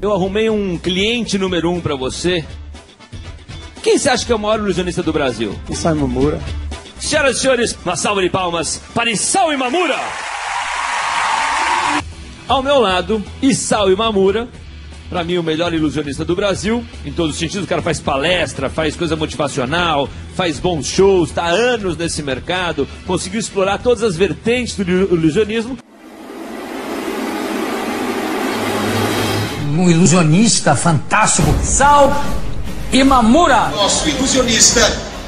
eu arrumei um cliente número um para você. Quem você acha que é o maior ilusionista do Brasil? Isao Imamura. Senhoras e senhores, uma salva de palmas para Isao Imamura! Ao meu lado, Isao Imamura, para mim o melhor ilusionista do Brasil, em todos os sentidos. O cara faz palestra, faz coisa motivacional, faz bons shows, está anos nesse mercado, conseguiu explorar todas as vertentes do ilusionismo. Um ilusionista fantástico, Sal Imamura. Nosso ilusionista,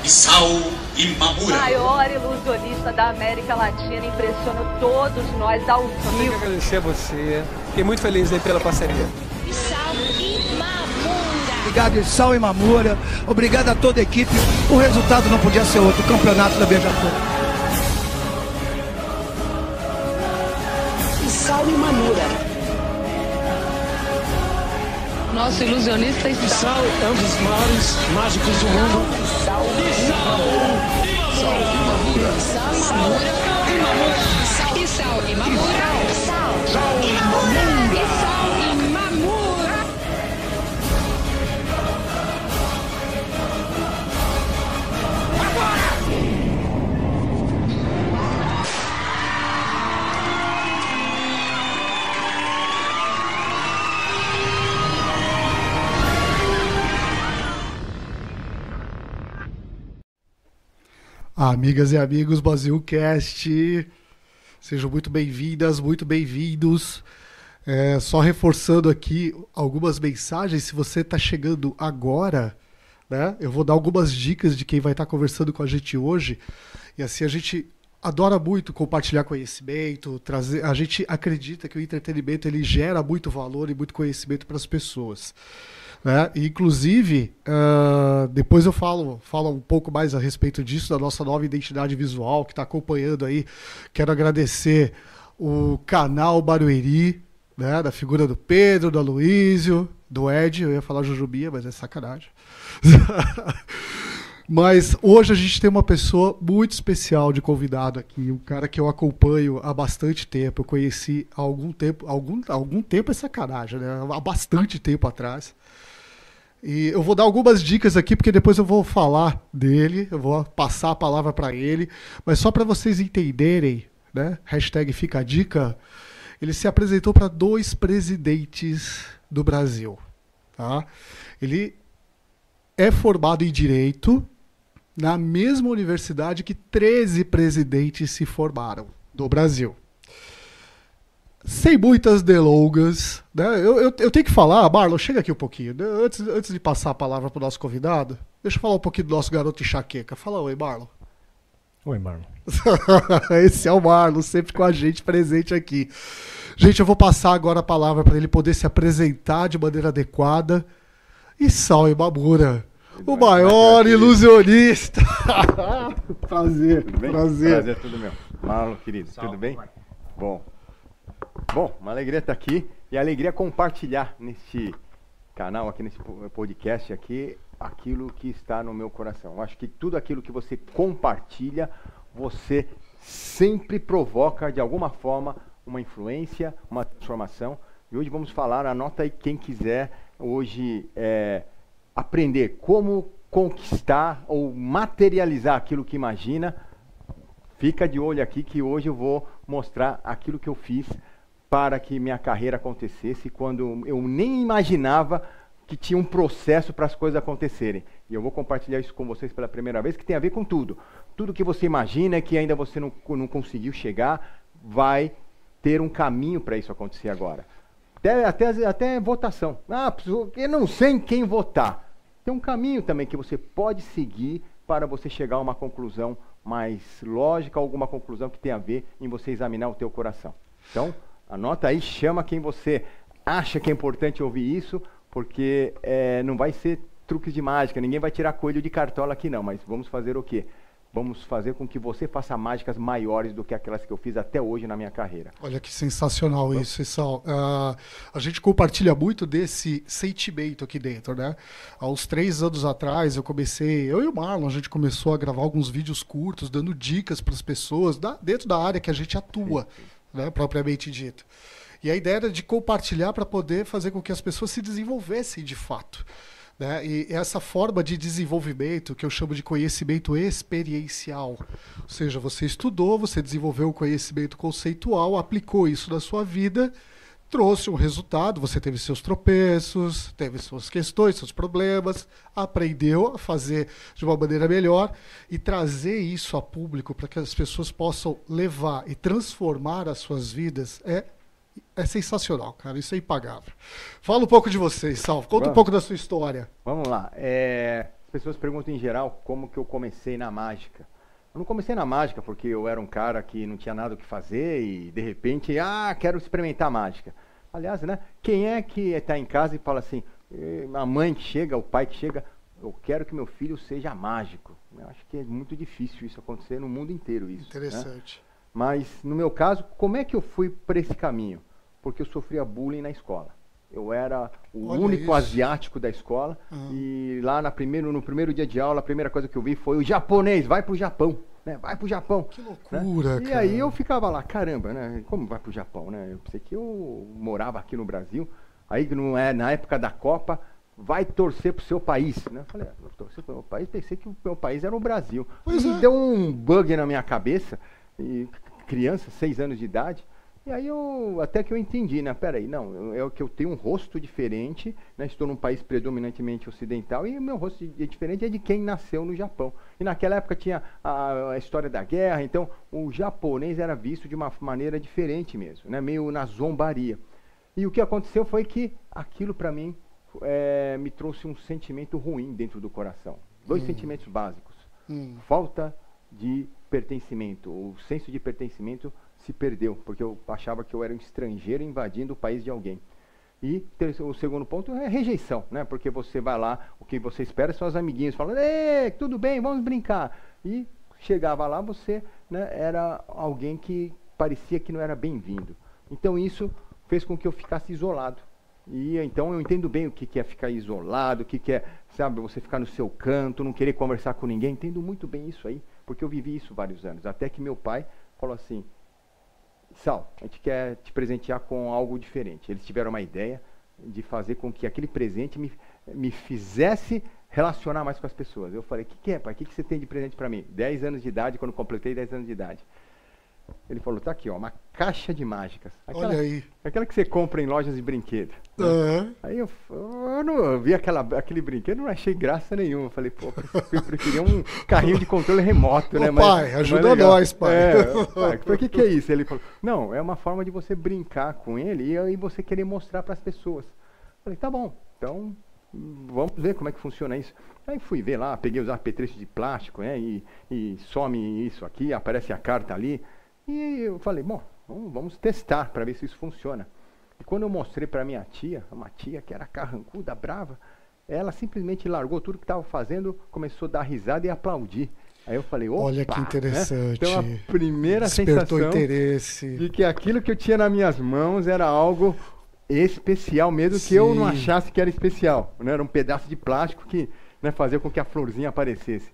Isao Imamura. Maior ilusionista da América Latina, impressiona todos nós ao Tenho que vivo. agradecer a você. Fiquei muito feliz aí pela parceria. Obrigado, Isao Imamura. Obrigado a toda a equipe. O resultado não podia ser outro. O campeonato da Beija-Flor. Nosso ilusionista está. Sal é um dos maiores mágicos do mundo. Isao Imamura. Isao Amigas e amigos Brasilcast, sejam muito bem-vindas, muito bem-vindos. É, só reforçando aqui algumas mensagens, se você está chegando agora, né, eu vou dar algumas dicas de quem vai estar conversando com a gente hoje. E assim, a gente adora muito compartilhar conhecimento, trazer. A gente acredita que o entretenimento ele gera muito valor e muito conhecimento para as pessoas. Né? Inclusive, ah, depois eu falo, falo um pouco mais a respeito disso, da nossa nova identidade visual que está acompanhando aí. Quero agradecer o canal Barueri, né? da figura do Pedro, do Aloísio, do Ed, eu ia falar Jujubia, mas é sacanagem. Mas hoje a gente tem uma pessoa muito especial de convidado aqui, um cara que eu acompanho há bastante tempo. Eu conheci há algum tempo, algum, algum tempo é sacanagem, né? Há bastante tempo atrás. E eu vou dar algumas dicas aqui, porque depois eu vou falar dele, eu vou passar a palavra para ele. Mas só para vocês entenderem, né? Hashtag fica a dica. Ele se apresentou para dois presidentes do Brasil. Tá? Ele é formado em Direito na mesma universidade que 13 presidentes se formaram do Brasil. Sem muitas delongas, né? eu, eu, eu tenho que falar, Marlon, chega aqui um pouquinho. né? Antes, antes de passar a palavra para o nosso convidado, deixa eu falar um pouquinho do nosso garoto enxaqueca. Fala oi, Marlon. Oi, Marlon. Esse é o Marlon, sempre com a gente presente aqui. Gente, eu vou passar agora a palavra para ele poder se apresentar de maneira adequada. E Sal Imamura, o maior ilusionista. prazer, Tudo bem? prazer. Prazer, tudo meu. Marlon, querido, tudo bem? Bom. Bom, uma alegria estar aqui e alegria compartilhar neste canal, aqui nesse po- podcast aqui, aquilo que está no meu coração. Acho que tudo aquilo que você compartilha, você sempre provoca de alguma forma uma influência, uma transformação. E hoje vamos falar, anota aí quem quiser hoje é, aprender como conquistar ou materializar aquilo que imagina, Fica de olho aqui que hoje eu vou mostrar aquilo que eu fiz para que minha carreira acontecesse quando eu nem imaginava que tinha um processo para as coisas acontecerem. E eu vou compartilhar isso com vocês pela primeira vez, que tem a ver com tudo. Tudo que você imagina que ainda você não, não conseguiu chegar, vai ter um caminho para isso acontecer agora. Até, até, até votação. Ah, eu não sei em quem votar. Tem um caminho também que você pode seguir para você chegar a uma conclusão mais lógica, alguma conclusão que tenha a ver em você examinar o teu coração. Então, anota aí, chama quem você acha que é importante ouvir isso, porque eh, não vai ser truques de mágica, ninguém vai tirar coelho de cartola aqui não, mas vamos fazer o quê? Vamos fazer com que você faça mágicas maiores do que aquelas que eu fiz até hoje na minha carreira. Olha que sensacional isso, Sal. Ah, a gente compartilha muito desse sentimento aqui dentro, né? Há uns três anos atrás eu comecei, eu e o Marlon, a gente começou a gravar alguns vídeos curtos, dando dicas para as pessoas da- dentro da área que a gente atua, né? Propriamente dito. E a ideia era de compartilhar para poder fazer com que as pessoas se desenvolvessem de fato. Né? E essa forma de desenvolvimento, que eu chamo de conhecimento experiencial, ou seja, você estudou, você desenvolveu o conhecimento conceitual, aplicou isso na sua vida, trouxe um resultado, você teve seus tropeços, teve suas questões, seus problemas, aprendeu a fazer de uma maneira melhor e trazer isso a público para que as pessoas possam levar e transformar as suas vidas é é sensacional, cara. Isso é impagável. Fala um pouco de vocês, Salvo. Conta um Vamos. pouco da sua história. Vamos lá. É, as pessoas perguntam em geral como que eu comecei na mágica. Eu não comecei na mágica porque eu era um cara que não tinha nada o que fazer e de repente, ah, quero experimentar mágica. Aliás, né? Quem é que está em casa e fala assim, eh, a mãe que chega, o pai que chega, eu quero que meu filho seja mágico. Eu acho que é muito difícil isso acontecer no mundo inteiro. Isso, né? Interessante. Mas no meu caso, como é que eu fui para esse caminho? Porque eu sofria bullying na escola. Eu era o Olha único isso. asiático da escola Ah. e lá na primeiro, no primeiro dia de aula, a primeira coisa que eu vi foi o japonês, vai pro Japão, né? Vai pro Japão. Que né? loucura, E cara. aí eu ficava lá, caramba, né? Como vai pro Japão, né? Eu pensei que eu morava aqui no Brasil, aí não é na época da Copa, vai torcer pro seu país, né? Eu falei, ah, vou torcer pro meu país, pensei que o meu país era o Brasil. Pois e é. deu um bug na minha cabeça, e criança, seis anos de idade, e aí eu até que eu entendi, né? Peraí, não, é que eu tenho um rosto diferente, né? Estou num país predominantemente ocidental e o meu rosto é diferente é de quem nasceu no Japão. E naquela época tinha a, a história da guerra, então o japonês era visto de uma maneira diferente mesmo, né? Meio na zombaria. E o que aconteceu foi que aquilo para mim eh, me trouxe um sentimento ruim dentro do coração. Dois sentimentos básicos Hum. falta de pertencimento. O senso de pertencimento se perdeu, porque eu achava que eu era um estrangeiro invadindo o país de alguém. E o segundo ponto é rejeição, né? Porque você vai lá, o que você espera são os amiguinhos falando, tudo bem, vamos brincar. E chegava lá, você né, era alguém que parecia que não era bem-vindo. Então isso fez com que eu ficasse isolado. E então eu entendo bem o que que é ficar isolado, o que que é, sabe, você ficar no seu canto, não querer conversar com ninguém. Entendo muito bem isso aí, porque eu vivi isso vários anos. Até que meu pai falou assim: Sal, a gente quer te presentear com algo diferente. Eles tiveram uma ideia de fazer com que aquele presente me, me fizesse relacionar mais com as pessoas. Eu falei: O que, que é, pai? O que, que você tem de presente para mim? 10 anos de idade, quando completei 10 anos de idade. Ele falou: Tá aqui, ó, uma caixa de mágicas. Aquela, Olha aí. aquela que você compra em lojas de brinquedo. né? Aham. Aí eu, eu, não, eu vi aquela, aquele brinquedo, não achei graça nenhuma. Eu falei, pô, eu preferia um carrinho de controle remoto, né? Ô, pai, ajuda nós, pai. É, pai, por que, que é isso? Ele falou, não, é uma forma de você brincar com ele e aí você querer mostrar para as pessoas. Eu falei, tá bom, então vamos ver como é que funciona isso. Aí fui ver lá, peguei os apetrechos de plástico, né? E, e some isso aqui, aparece a carta ali. E eu falei, bom, vamos, testar para ver se isso funciona. E quando eu mostrei para minha tia, uma tia que era carrancuda, brava, ela simplesmente largou tudo que estava fazendo, começou a dar risada e aplaudir. Aí eu falei, opa, Olha que né? interessante. Então a primeira Despertou sensação interesse. de que aquilo que eu tinha nas minhas mãos era algo especial, mesmo que eu não Sim. achasse que era especial. Né? Era um pedaço de plástico que né, fazia com que a florzinha aparecesse.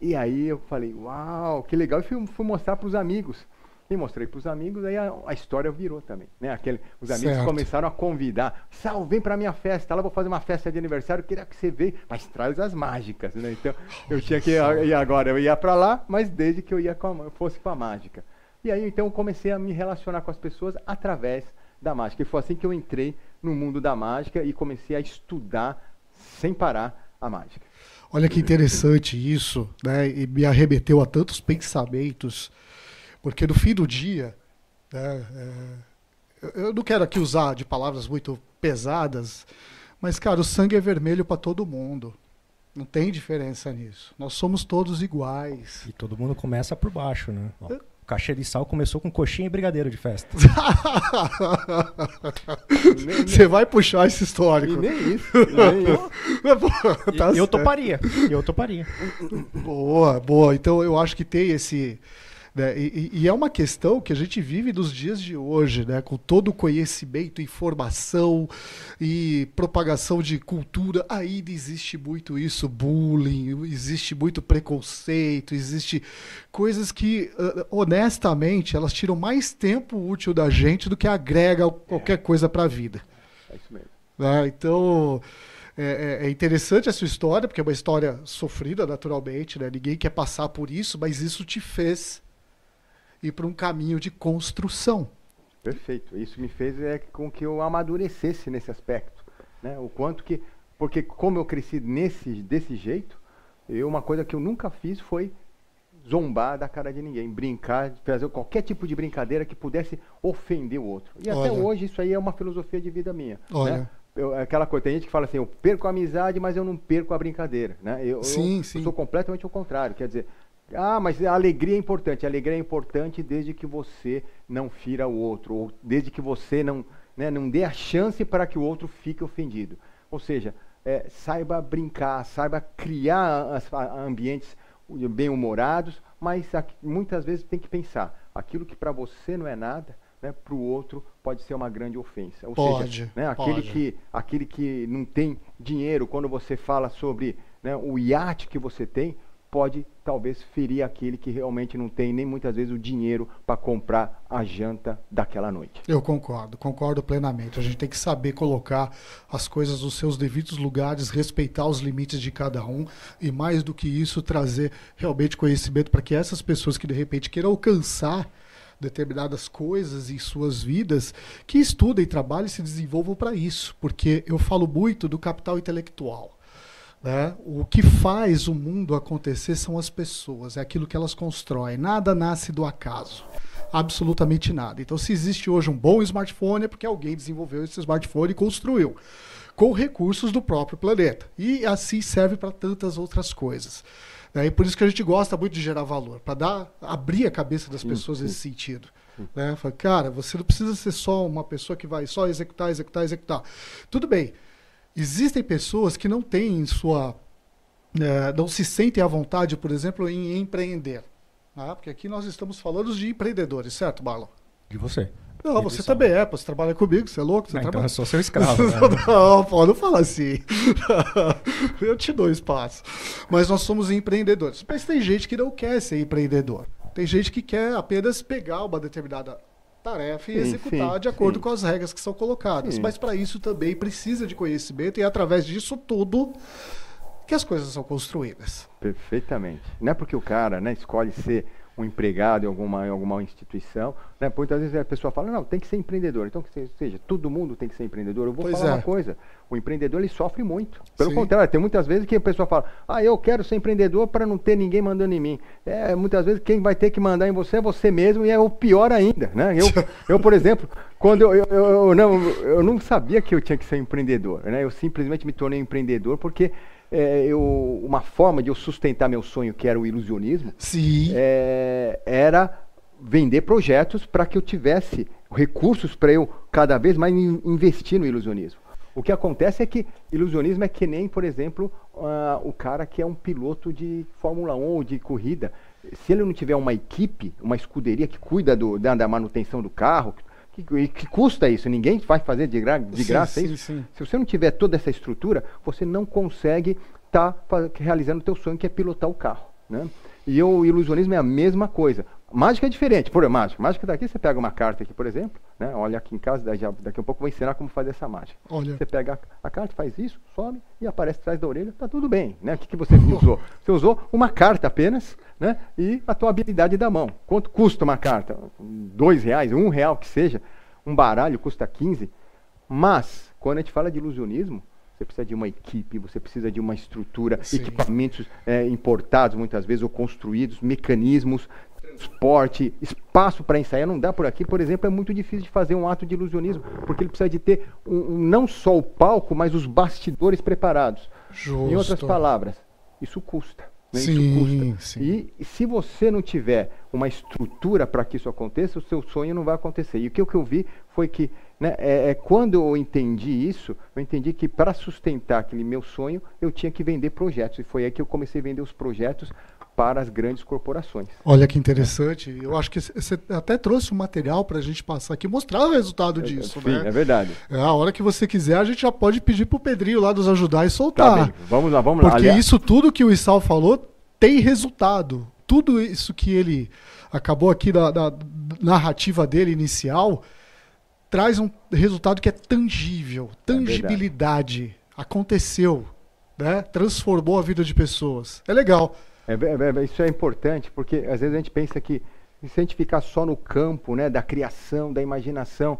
E aí eu falei, uau, que legal. E fui, fui mostrar para os amigos. E mostrei para os amigos, aí a, a história virou também. Né? Aquele, os amigos Certo. começaram a convidar. Sal, vem para minha festa, lá vou fazer uma festa de aniversário, queria que você veja, mas traz as mágicas. Né? Então eu tinha que ir, e agora eu ia para lá, mas desde que eu ia com a, fosse com a mágica. E aí então eu comecei a me relacionar com as pessoas através da mágica. E foi assim que eu entrei no mundo da mágica e comecei a estudar sem parar a mágica. Olha que interessante isso, né? E me arremeteu a tantos pensamentos, porque no fim do dia, né, é, eu- eu não quero aqui usar de palavras muito pesadas, mas cara, o sangue é vermelho para todo mundo. Não tem diferença nisso. Nós somos todos iguais. E todo mundo começa por baixo, né? Ó, o cachê de sal começou com coxinha e brigadeiro de festa. Você vai puxar esse E histórico. nem isso. Nem isso. Tá eu certo. toparia. Eu toparia. Boa, boa. Então eu acho que tem esse Né? E, e, é uma questão que a gente vive nos dias de hoje, né? com todo o conhecimento, informação e propagação de cultura. Ainda existe muito isso, bullying, existe muito preconceito, existe coisas que, uh, honestamente, elas tiram mais tempo útil da gente do que agrega qualquer coisa para a vida. É isso mesmo. Né? Então. É, é, é interessante a sua história, porque é uma história sofrida, naturalmente, né? Ninguém quer passar por isso, mas isso te fez ir para um caminho de construção. Perfeito. Isso me fez é, com que eu amadurecesse nesse aspecto. Né? O quanto que. Porque como eu cresci nesse, desse jeito, eu, uma coisa que eu nunca fiz foi zombar da cara de ninguém, brincar, fazer qualquer tipo de brincadeira que pudesse ofender o outro. E Olha. até hoje isso aí é uma filosofia de vida minha. Olha. Né? eu, aquela coisa, tem gente que fala assim, eu perco a amizade, mas eu não perco a brincadeira, né? Eu, sim, eu, sim. eu sou completamente o contrário, quer dizer, ah, mas a alegria é importante. A alegria é importante desde que você não fira o outro, ou desde que você não, né, não dê a chance para que o outro fique ofendido. Ou seja, é, saiba brincar, saiba criar as, a, ambientes bem-humorados, mas muitas vezes tem que pensar, aquilo que para você não é nada, né, para o outro pode ser uma grande ofensa. Ou pode, seja, né, aquele, pode. Que, aquele que não tem dinheiro, quando você fala sobre né, o iate que você tem, pode talvez ferir aquele que realmente não tem nem muitas vezes o dinheiro para comprar a janta daquela noite. Eu concordo, concordo plenamente. A gente tem que saber colocar as coisas nos seus devidos lugares, respeitar os limites de cada um e mais do que isso trazer realmente conhecimento para que essas pessoas que de repente queiram alcançar determinadas coisas em suas vidas, que estudem, trabalhem e se desenvolvam para isso, porque eu falo muito do capital intelectual. Né? O que faz o mundo acontecer são as pessoas, é aquilo que elas constroem. Nada nasce do acaso. Absolutamente nada. Então, se existe hoje um bom smartphone, é porque alguém desenvolveu esse smartphone e construiu com recursos do próprio planeta. E assim serve para tantas outras coisas. Né? E por isso que a gente gosta muito de gerar valor, para dar abrir a cabeça das pessoas sim, sim. nesse sentido. Né? Fala, cara, você não precisa ser só uma pessoa que vai só executar, executar, executar. Tudo bem. Existem pessoas que não têm sua. É, não se sentem à vontade, por exemplo, em empreender. Né? Porque aqui nós estamos falando de empreendedores, certo, Marlon? De você. Não, você também é, pô, você trabalha comigo, você é louco? Você não, trabalha... Então eu sou seu escravo. né? não, pô, não fala assim. eu te dou espaço. Mas nós somos empreendedores. Mas tem gente que não quer ser empreendedor. Tem gente que quer apenas pegar uma determinada tarefa e sim, executar sim, de acordo sim. com as regras que são colocadas. Mas para isso também precisa de conhecimento e é através disso tudo que as coisas são construídas. Perfeitamente. Não é porque o cara né, escolhe ser um empregado em alguma, em alguma instituição. Né? Muitas vezes a pessoa fala, não, tem que ser empreendedor. Então, que seja, todo mundo tem que ser empreendedor. Eu vou pois falar é. uma coisa, o empreendedor ele sofre muito. Pelo Sim. contrário, tem muitas vezes que a pessoa fala, ah, eu quero ser empreendedor para não ter ninguém mandando em mim. É, muitas vezes quem vai ter que mandar em você é você mesmo e é o pior ainda. Né? Eu, eu por exemplo, quando eu, eu, eu, eu, não, eu não sabia que eu tinha que ser empreendedor. Né? Eu simplesmente me tornei empreendedor porque é, eu, uma forma de eu sustentar meu sonho, que era o ilusionismo, é, era vender projetos para que eu tivesse recursos para eu cada vez mais investir no ilusionismo. O que acontece é que ilusionismo é que nem, por exemplo, uh, o cara que é um piloto de Fórmula 1 ou de corrida. Se ele não tiver uma equipe, uma escuderia que cuida do, da, da manutenção do carro, que, que custa isso? Ninguém vai fazer de, gra de graça sim, isso. Sim. Se você não tiver toda essa estrutura, você não consegue estar tá realizando o teu sonho, que é pilotar o carro. Né? E o ilusionismo é a mesma coisa. Mágica é diferente, por mágica. Mágica daqui, você pega uma carta aqui, por exemplo, né? Olha aqui em casa, daqui a pouco eu vou ensinar como fazer essa mágica. Olha. Você pega a, a, carta, faz isso, sobe e aparece atrás da orelha, tá tudo bem, né? O que, que você usou? Você usou uma carta apenas, né? E a tua habilidade da mão. Quanto custa uma carta? Dois reais, um real que seja. Um baralho custa 15. Mas, quando a gente fala de ilusionismo, você precisa de uma equipe, você precisa de uma estrutura, Sim. equipamentos é, importados muitas vezes ou construídos, mecanismos, transporte, espaço para ensaiar. Não dá por aqui, por exemplo, é muito difícil de fazer um ato de ilusionismo, porque ele precisa de ter um, um, não só o palco, mas os bastidores preparados. Justo. Em outras palavras, isso custa. Né? Sim, isso custa. Sim. E se você não tiver uma estrutura para que isso aconteça, o seu sonho não vai acontecer. E o que, o que eu vi foi que né, é, é, quando eu entendi isso, eu entendi que para sustentar aquele meu sonho, eu tinha que vender projetos. E foi aí que eu comecei a vender os projetos para as grandes corporações. Olha que interessante. Eu acho que você até trouxe um material para a gente passar aqui, mostrar o resultado disso. Sim, né? é verdade. É, a hora que você quiser, a gente já pode pedir pro Pedrinho lá nos ajudar e Tá soltar. bem, vamos lá, vamos lá. Porque Aliás- isso tudo que o Issal falou tem resultado. Tudo isso que ele acabou aqui da, da narrativa dele inicial traz um resultado que é tangível, tangibilidade. Aconteceu, né? Transformou a vida de pessoas. É legal. É, é, é, isso é importante, porque às vezes a gente pensa que se a gente ficar só no campo né, da criação, da imaginação,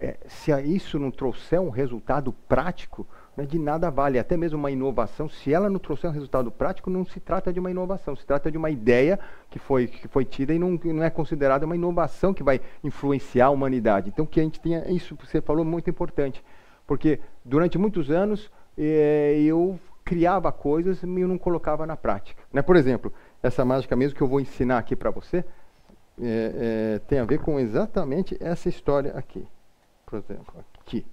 é, se isso não trouxer um resultado prático, né, de nada vale. Até mesmo uma inovação, se ela não trouxer um resultado prático, não se trata de uma inovação, se trata de uma ideia que foi, que foi tida e não, não é considerada uma inovação que vai influenciar a humanidade. Então, que a gente tenha isso que você falou muito importante, porque durante muitos anos eu criava coisas e não colocava na prática. Né? Por exemplo, essa mágica mesmo que eu vou ensinar aqui para você eh, eh, tem a ver com exatamente essa história aqui. Por exemplo, aqui.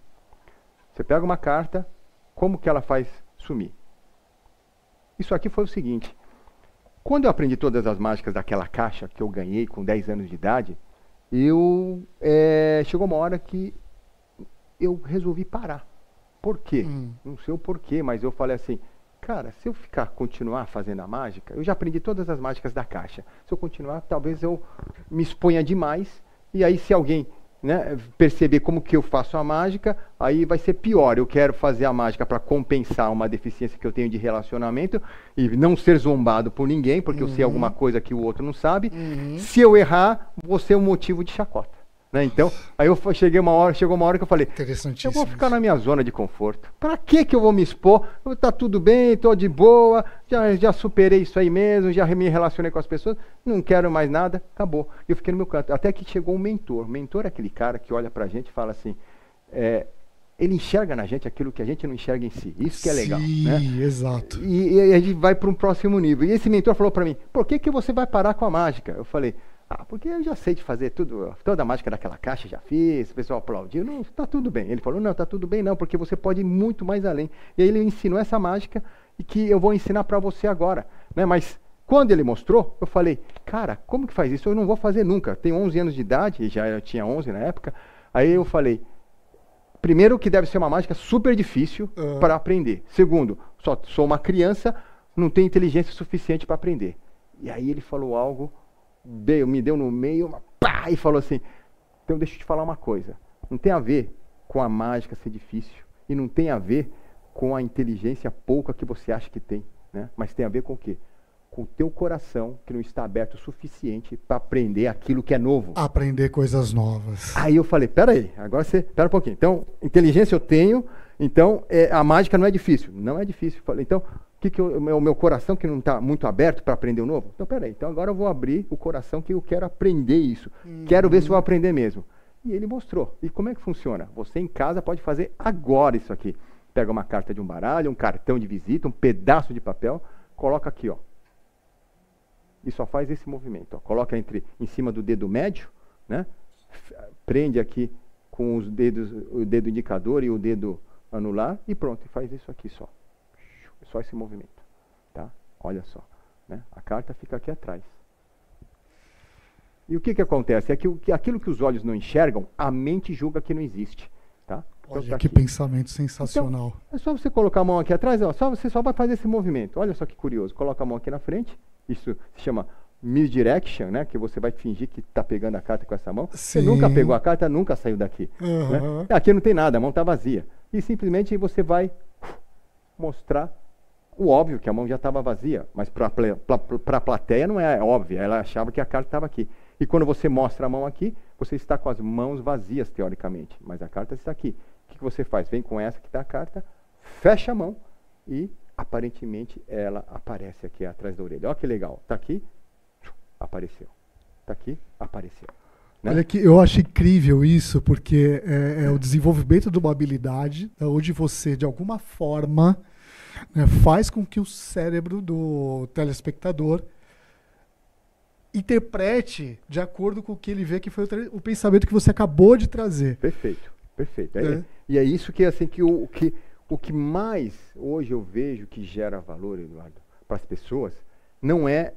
Você pega uma carta, como que ela faz sumir? Isso aqui foi o seguinte. Quando eu aprendi todas as mágicas daquela caixa que eu ganhei com 10 anos de idade, eu eh, chegou uma hora que eu resolvi parar. Por quê? Não sei o porquê, mas eu falei assim, cara, se eu ficar continuar fazendo a mágica, eu já aprendi todas as mágicas da caixa. Se eu continuar, talvez eu me exponha demais e aí se alguém né, perceber como que eu faço a mágica, aí vai ser pior. Eu quero fazer a mágica para compensar uma deficiência que eu tenho de relacionamento e não ser zombado por ninguém, porque eu sei alguma coisa que o outro não sabe. Se eu errar, vou ser um motivo de chacota. Né? Então, aí eu cheguei uma hora, chegou uma hora que eu falei, eu vou ficar na minha zona de conforto. Para que que eu vou me expor? Eu, Tá tudo bem, tô de boa, já, já superei isso aí mesmo, já me relacionei com as pessoas, não quero mais nada, acabou. E eu fiquei no meu canto. Até que chegou um mentor. O mentor é aquele cara que olha pra gente e fala assim, é, ele enxerga na gente aquilo que a gente não enxerga em si. Isso que é legal, Sim, né? exato. E, e a gente vai para um próximo nível. E esse mentor falou para mim: por que, que você vai parar com a mágica? Eu falei: ah, porque eu já sei de fazer tudo, toda a mágica daquela caixa, já fiz, o pessoal aplaudiu, não, tá tudo bem. Ele falou: não, tá tudo bem não, porque você pode ir muito mais além. E aí ele ensinou essa mágica e que eu vou ensinar para você agora. Né? Mas quando ele mostrou, eu falei: cara, como que faz isso? Eu não vou fazer nunca. Tenho 11 anos de idade, e já eu tinha 11 na época. Aí eu falei: Primeiro, que deve ser uma mágica super difícil para aprender. Segundo, só sou uma criança, não tenho inteligência suficiente para aprender. E aí ele falou algo, deu, me deu no meio, uma pá, e falou assim: então deixa eu te falar uma coisa. Não tem a ver com a mágica ser difícil e não tem a ver com a inteligência pouca que você acha que tem, né? Mas tem a ver com o quê? Com o teu coração que não está aberto o suficiente para aprender aquilo que é novo. Aprender coisas novas. Aí eu falei, peraí, agora você. Pera um pouquinho. Então, inteligência eu tenho, então é, a mágica não é difícil. Não é difícil. Falei, então, que, que eu, o meu, o meu coração que não está muito aberto para aprender o novo? Então, peraí, então agora eu vou abrir o coração que eu quero aprender isso. Quero ver se eu vou aprender mesmo. E ele mostrou. E como é que funciona? Você em casa pode fazer agora isso aqui. Pega uma carta de um baralho, um cartão de visita, um pedaço de papel, coloca aqui, ó e só faz esse movimento. Ó. Coloca entre em cima do dedo médio, né? Prende aqui com os dedos, o dedo indicador e o dedo anular e pronto, faz isso aqui só. Só esse movimento, tá? Olha só, né? A carta fica aqui atrás. E o que que acontece? É que, aquilo que os olhos não enxergam, a mente julga que não existe, tá? Então Olha tá que pensamento sensacional. É só você colocar a mão aqui atrás, ó, só, você só vai fazer esse movimento. Olha só que curioso. Coloca a mão aqui na frente. Isso se chama misdirection, né? Que você vai fingir que está pegando a carta com essa mão. Você Sim. nunca pegou a carta, nunca saiu daqui. Aham. né? Aqui não tem nada, a mão está vazia. E simplesmente você vai mostrar o óbvio, que a mão já estava vazia. Mas para a plateia não é óbvio. Ela achava que a carta estava aqui. E quando você mostra a mão aqui, você está com as mãos vazias, teoricamente. Mas a carta está aqui. O que, que você faz? Vem com essa que está a carta, fecha a mão e aparentemente ela aparece aqui atrás da orelha. Olha que legal. Está aqui, apareceu. Está aqui, apareceu. né? Olha que eu acho incrível isso, porque é, é o desenvolvimento de uma habilidade é onde você, de alguma forma, né, faz com que o cérebro do telespectador interprete de acordo com o que ele vê que foi o, o pensamento que você acabou de trazer. Perfeito, perfeito. É. É- E é isso que assim que o, o que o que mais hoje eu vejo que gera valor, Eduardo, para as pessoas, não é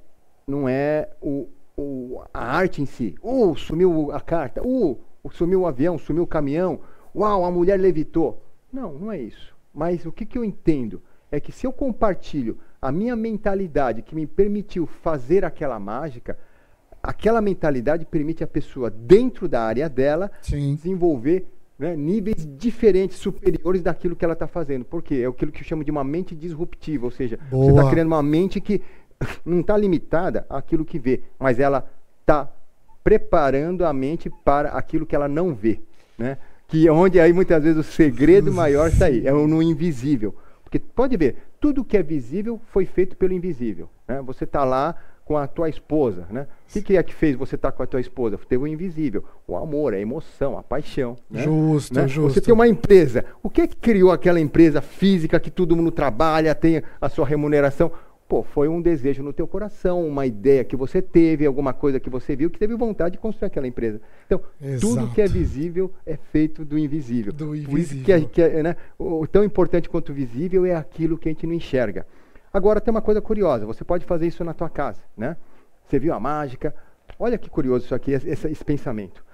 não é o, o- a arte em si. Uh, sumiu a carta. Uh, sumiu o avião, sumiu o caminhão. Uau, a mulher levitou. Não, não é isso. Mas o que, que eu entendo é que se eu compartilho a minha mentalidade que me permitiu fazer aquela mágica, aquela mentalidade permite a pessoa, dentro da área dela, desenvolver né, níveis diferentes, superiores daquilo que ela está fazendo. Por quê? É aquilo que eu chamo de uma mente disruptiva, ou seja, você está Boa. criando uma mente que não está limitada àquilo que vê, mas ela está preparando a mente para aquilo que ela não vê. Né? Que é onde aí muitas vezes o segredo maior está aí, é o no invisível. Porque pode ver, tudo que é visível foi feito pelo invisível. Né? Você está lá com a tua esposa, né? O que, que é que fez você estar com a tua esposa? Teve o invisível, o amor, a emoção, a paixão. né? Justo, Né? justo. Você tem uma empresa. O que é que criou aquela empresa física que todo mundo trabalha, tem a sua remuneração? Pô, foi um desejo no teu coração, uma ideia que você teve, alguma coisa que você viu, que teve vontade de construir aquela empresa. Então, tudo Exato. que é visível é feito do invisível. Do Por isso invisível. que, é, que é, né, o, o tão importante quanto o visível é aquilo que a gente não enxerga. Agora tem uma coisa curiosa, você pode fazer isso na tua casa, né? Você viu a mágica? Olha que curioso isso aqui, esse, esse pensamento.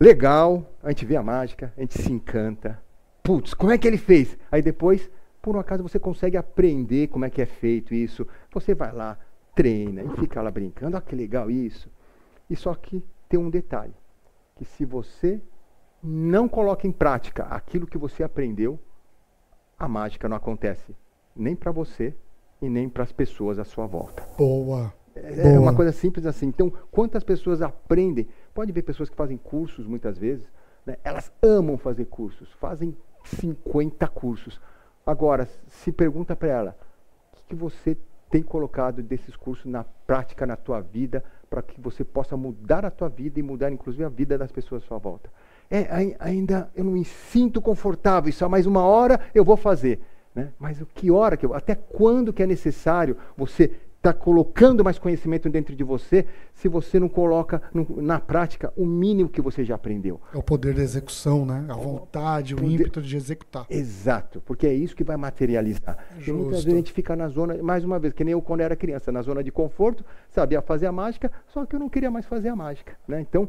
Legal, a gente vê a mágica, a gente se encanta. Putz, como é que ele fez? Aí depois, por um acaso, você consegue aprender como é que é feito isso. Você vai lá, treina e fica lá brincando. Olha que legal isso. E só que tem um detalhe, que se você não coloca em prática aquilo que você aprendeu, a mágica não acontece nem para você e nem para as pessoas à sua volta. Boa. É Boa. uma coisa simples assim. Então, quantas pessoas aprendem? Pode ver pessoas que fazem cursos muitas vezes, né? elas amam fazer cursos, fazem 50 cursos. Agora, se pergunta para ela, o que, que você tem colocado desses cursos na prática na tua vida para que você possa mudar a tua vida e mudar inclusive a vida das pessoas à sua volta? É, ai- ainda eu não me sinto confortável, só mais uma hora eu vou fazer. Né? Mas o que hora, que eu, até quando que é necessário você estar colocando mais conhecimento dentro de você se você não coloca na prática o mínimo que você já aprendeu? É o poder da execução, né? A vontade, o Poder- ímpeto de executar. Exato, porque é isso que vai materializar. E muitas Justo. vezes a gente fica na zona, mais uma vez, que nem eu quando era criança, na zona de conforto, sabia fazer a mágica, só que eu não queria mais fazer a mágica. Né? Então,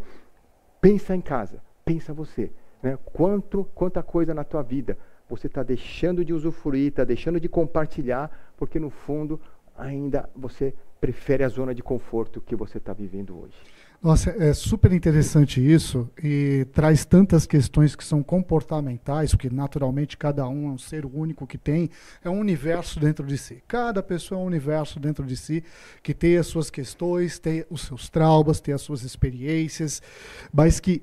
pensa em casa, pensa você. Né? Quanto, quanta coisa na tua vida você está deixando de usufruir, está deixando de compartilhar, porque no fundo ainda você prefere a zona de conforto que você está vivendo hoje. Nossa, é super interessante isso e traz tantas questões que são comportamentais, porque naturalmente cada um é um ser único que tem, é um universo dentro de si. Cada pessoa é um universo dentro de si que tem as suas questões, tem os seus traumas, tem as suas experiências, mas que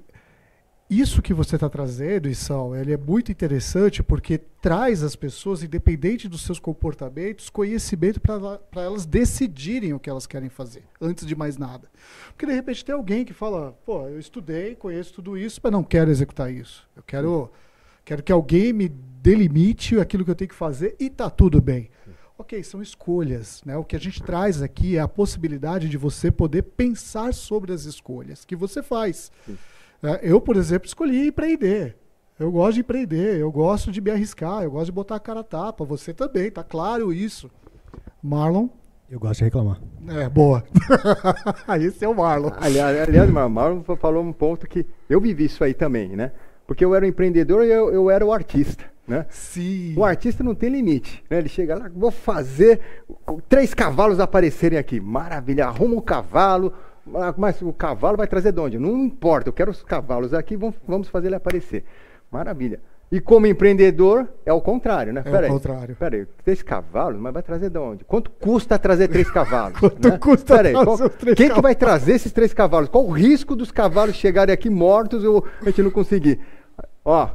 isso que você está trazendo, Issal, ele é muito interessante porque traz às pessoas, independente dos seus comportamentos, conhecimento para elas decidirem o que elas querem fazer, antes de mais nada. Porque de repente tem alguém que fala, pô, eu estudei, conheço tudo isso, mas não quero executar isso. Eu quero, quero que alguém me delimite aquilo que eu tenho que fazer e tá tudo bem. Ok, são escolhas. Né? O que a gente traz aqui é a possibilidade de você poder pensar sobre as escolhas que você faz. É, Eu, por exemplo, escolhi empreender. Eu gosto de empreender, eu gosto de me arriscar, eu gosto de botar a cara a tapa. Você também, tá claro isso. Marlon? Eu gosto de reclamar. É, boa. Esse é o Marlon. Aliás, aliás o Marlon falou um ponto que eu vivi isso aí também, né? Porque eu era o empreendedor e eu, eu era o artista, né? Sim. O artista não tem limite, né? Ele chega lá, vou fazer três cavalos aparecerem aqui. Maravilha, arruma o cavalo, ah, mas o cavalo vai trazer de onde? Não importa, eu quero os cavalos aqui, vamos, fazer ele aparecer. Maravilha. E como empreendedor, é o contrário, né? É o Pera aí, contrário. Pera aí, três cavalos, mas vai trazer de onde? Quanto custa trazer três cavalos? Quanto né? custa Pera trazer qual- três quem que vai cavalos? trazer esses três cavalos? Qual o risco dos cavalos chegarem aqui mortos ou a gente não conseguir? Ó,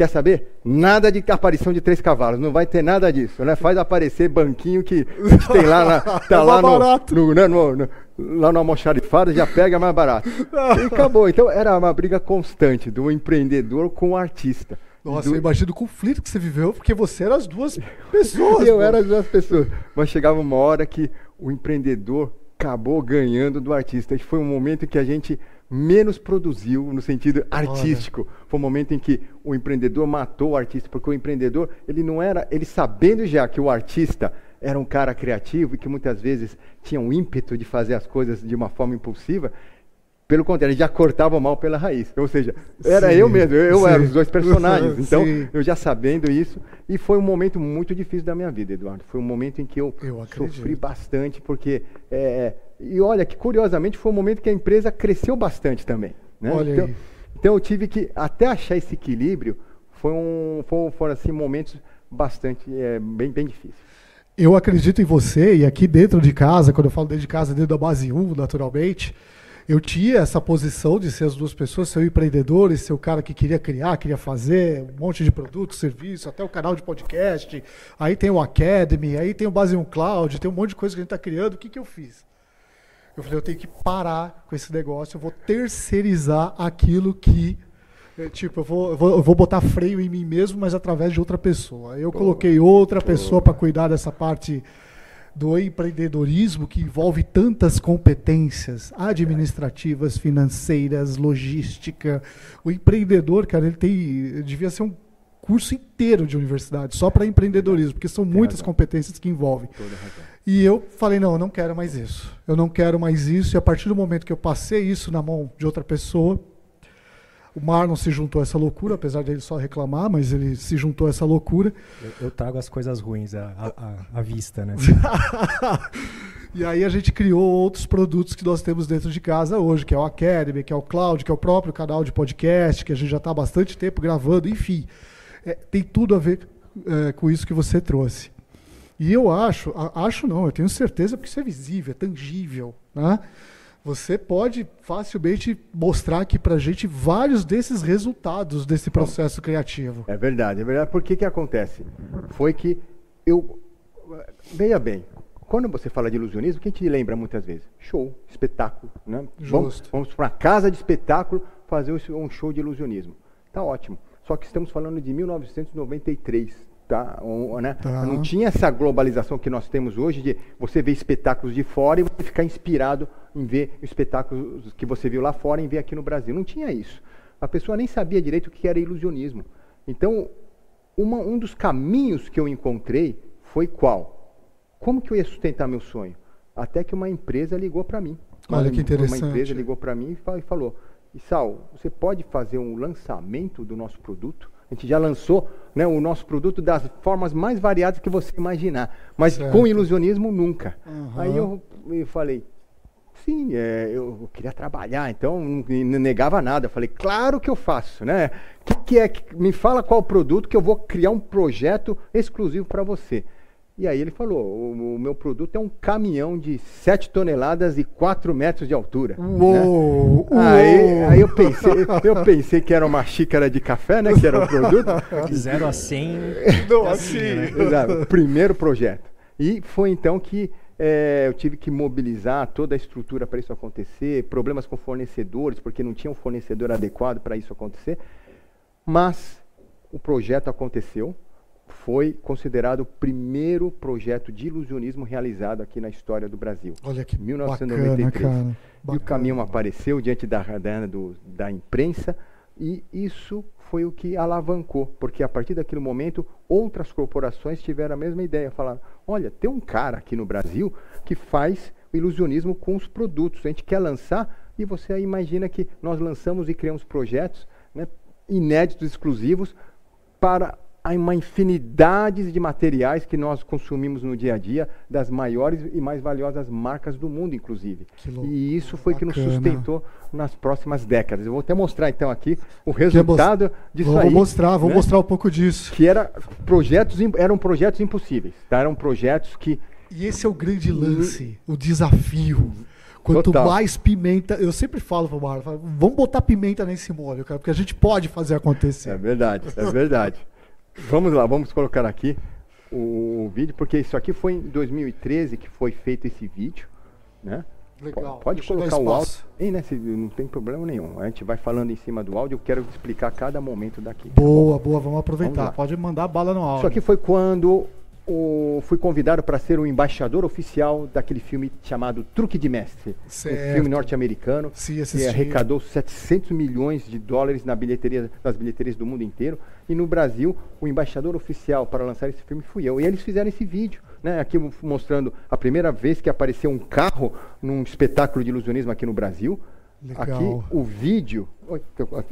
quer saber? Nada de aparição de três cavalos, não vai ter nada disso, né? Faz aparecer banquinho que tem lá, na, tá É lá no, no, né, no- no- lá no almoxarifado, já pega mais barato. E acabou. Então era uma briga constante do empreendedor com o artista. Nossa, Do- eu imagino o conflito que você viveu, porque você era as duas pessoas. eu pô. era as duas pessoas. Mas chegava uma hora que o empreendedor acabou ganhando do artista. E foi um momento em que a gente menos produziu no sentido artístico. Foi um momento em que o empreendedor matou o artista, porque o empreendedor, ele não era, ele sabendo já que o artista era um cara criativo e que muitas vezes tinha um ímpeto de fazer as coisas de uma forma impulsiva, pelo contrário, ele já cortava o mal pela raiz. Ou seja, era Sim, eu mesmo, eu, eu era os dois personagens. Então, Sim. eu já sabendo isso, e foi um momento muito difícil da minha vida, Eduardo. Foi um momento em que eu, Eu sofri bastante, porque. é, e olha, que curiosamente foi um momento que a empresa cresceu bastante também. Né? Então, então eu tive que, até achar esse equilíbrio, foi um, foram, foram assim, momentos bastante, é, bem, bem difíceis. Eu acredito em você, e aqui dentro de casa, quando eu falo dentro de casa, dentro da base 1, naturalmente, eu tinha essa posição de ser as duas pessoas, ser o empreendedor e ser o cara que queria criar, queria fazer um monte de produto, serviço, até o canal de podcast, aí tem o Academy, aí tem o Base 1 Cloud, tem um monte de coisa que a gente está criando. O que, que eu fiz? Eu falei, eu tenho que parar com esse negócio, eu vou terceirizar aquilo que. é, Tipo, eu vou, eu vou, eu vou botar freio em mim mesmo, mas através de outra pessoa. Eu coloquei outra pessoa para cuidar dessa parte do empreendedorismo que envolve tantas competências administrativas, financeiras, logística. O empreendedor, cara, ele tem devia ser um curso inteiro de universidade só para empreendedorismo, porque são muitas competências que envolvem. E eu falei, não, eu não quero mais isso. Eu não quero mais isso. E a partir do momento que eu passei isso na mão de outra pessoa, o Marlon se juntou a essa loucura, apesar de ele só reclamar, mas ele se juntou a essa loucura. Eu, eu trago as coisas ruins à, à, à vista, né? e aí a gente criou outros produtos que nós temos dentro de casa hoje, que é o Academy, que é o Cloud, que é o próprio canal de podcast, que a gente já está há bastante tempo gravando, enfim. É, tem tudo a ver é, com isso que você trouxe. E eu acho, acho não, eu tenho certeza porque isso é visível, é tangível, né? Você pode facilmente mostrar aqui pra gente vários desses resultados desse processo criativo. É verdade, é verdade. Por que que acontece? Foi que eu. Veja bem, quando você fala de ilusionismo, o que a gente lembra muitas vezes? Show, espetáculo. Né? Vamos, Justo. vamos para uma casa de espetáculo fazer um show de ilusionismo. Tá ótimo. Só que estamos falando de 1993. Tá? Um, né? Tá. Não tinha essa globalização que nós temos hoje de você ver espetáculos de fora e você ficar inspirado em ver espetáculos que você viu lá fora e ver aqui no Brasil. Não tinha isso. A pessoa nem sabia direito o que era ilusionismo. Então, uma- um dos caminhos que eu encontrei foi qual? Como que eu ia sustentar meu sonho? Até que uma empresa ligou para mim. Olha Uma- que interessante. Uma empresa ligou para mim e fa- e falou: Isal, você pode fazer um lançamento do nosso produto? A gente já lançou né, o nosso produto das formas mais variadas que você imaginar, mas Certo. com ilusionismo nunca. Aham. Aí eu, eu falei, sim, é, eu queria trabalhar, então não, não negava nada. Eu falei, claro que eu faço, né? Que, que é, que- me fala qual produto que eu vou criar um projeto exclusivo para você. E aí ele falou, o, o meu produto é um caminhão de 7 toneladas e 4 metros de altura. né? Uou! Aí, aí eu, pensei, eu pensei que era uma xícara de café, né? Que era o produto. De 0 a 100. Não, é assim, né? Exato, o primeiro projeto. E foi então que eh, eu tive que mobilizar toda a estrutura para isso acontecer, problemas com fornecedores, porque não tinha um fornecedor adequado para isso acontecer. Mas o projeto aconteceu, foi considerado o primeiro projeto de ilusionismo realizado aqui na história do Brasil. Olha que 1993. bacana, cara. E o Bacana. caminhão apareceu diante da, da, do- da imprensa e isso foi o que alavancou, porque a partir daquele momento outras corporações tiveram a mesma ideia, falaram, olha, tem um cara aqui no Brasil que faz ilusionismo com os produtos, a gente quer lançar e você imagina que nós lançamos e criamos projetos né, inéditos, exclusivos para a- uma infinidade de materiais que nós consumimos no dia a dia, das maiores e mais valiosas marcas do mundo, inclusive. E isso foi que nos bacana. sustentou nas próximas décadas. Eu vou até mostrar então aqui o resultado disso Vou aí. mostrar, vou né? mostrar um pouco disso. Que era projetos, eram projetos impossíveis. Tá? Eram projetos que E esse é o grande lance, o desafio. Quanto Total. mais pimenta, eu sempre falo pro Marlon, falo, vamos botar pimenta nesse molho, cara, porque a gente pode fazer acontecer. É verdade, é verdade. Vamos lá, vamos colocar aqui o, o vídeo, porque isso aqui foi em 2013 que foi feito esse vídeo, né? Legal, Po- Pode deixa colocar o áudio. Aí, né, não tem problema nenhum. A gente vai falando em cima do áudio, eu quero explicar cada momento daqui. tá Boa, bom? boa, vamos aproveitar. Vamos. Pode mandar bala no áudio. Isso aqui foi quando o- fui convidado para ser o embaixador oficial daquele filme chamado Truque de Mestre. Um Certo. filme norte-americano que arrecadou 700 milhões de dólares na bilheteria, nas bilheterias do mundo inteiro. E no Brasil, o embaixador oficial para lançar esse filme fui eu. E eles fizeram esse vídeo, né? Aqui mostrando a primeira vez que apareceu um carro num espetáculo de ilusionismo aqui no Brasil. Legal. Aqui o vídeo.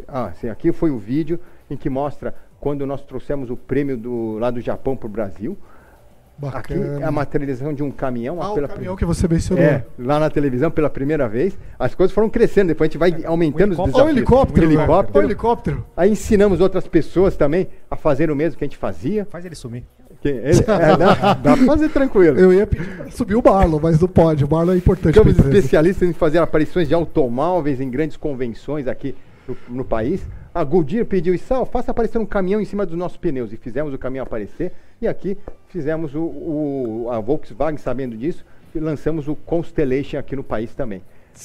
Ah, sim, aqui foi o vídeo em que mostra quando nós trouxemos o prêmio do, lá do Japão para o Brasil. Aqui Bacana. é a materialização de um caminhão. Ah, o pela caminhão prim- que você mencionou. É, lá na televisão pela primeira vez. As coisas foram crescendo, depois a gente vai aumentando os Olha o desafios. helicóptero. O velho. helicóptero. Olha o helicóptero. Aí ensinamos outras pessoas também a fazer o mesmo que a gente fazia. Faz ele sumir. Que ele- é, dá, dá pra fazer tranquilo. Eu ia pedir pra subir o Marlon, mas não pode. O Marlon é importante Somos especialistas em fazer aparições de automóveis em grandes convenções aqui no, no país. A Goodyear pediu isso, "Sal, faça aparecer um caminhão em cima dos nossos pneus. E fizemos o caminhão aparecer. E aqui fizemos o, o- a Volkswagen, sabendo disso, e lançamos o Constellation aqui no país também.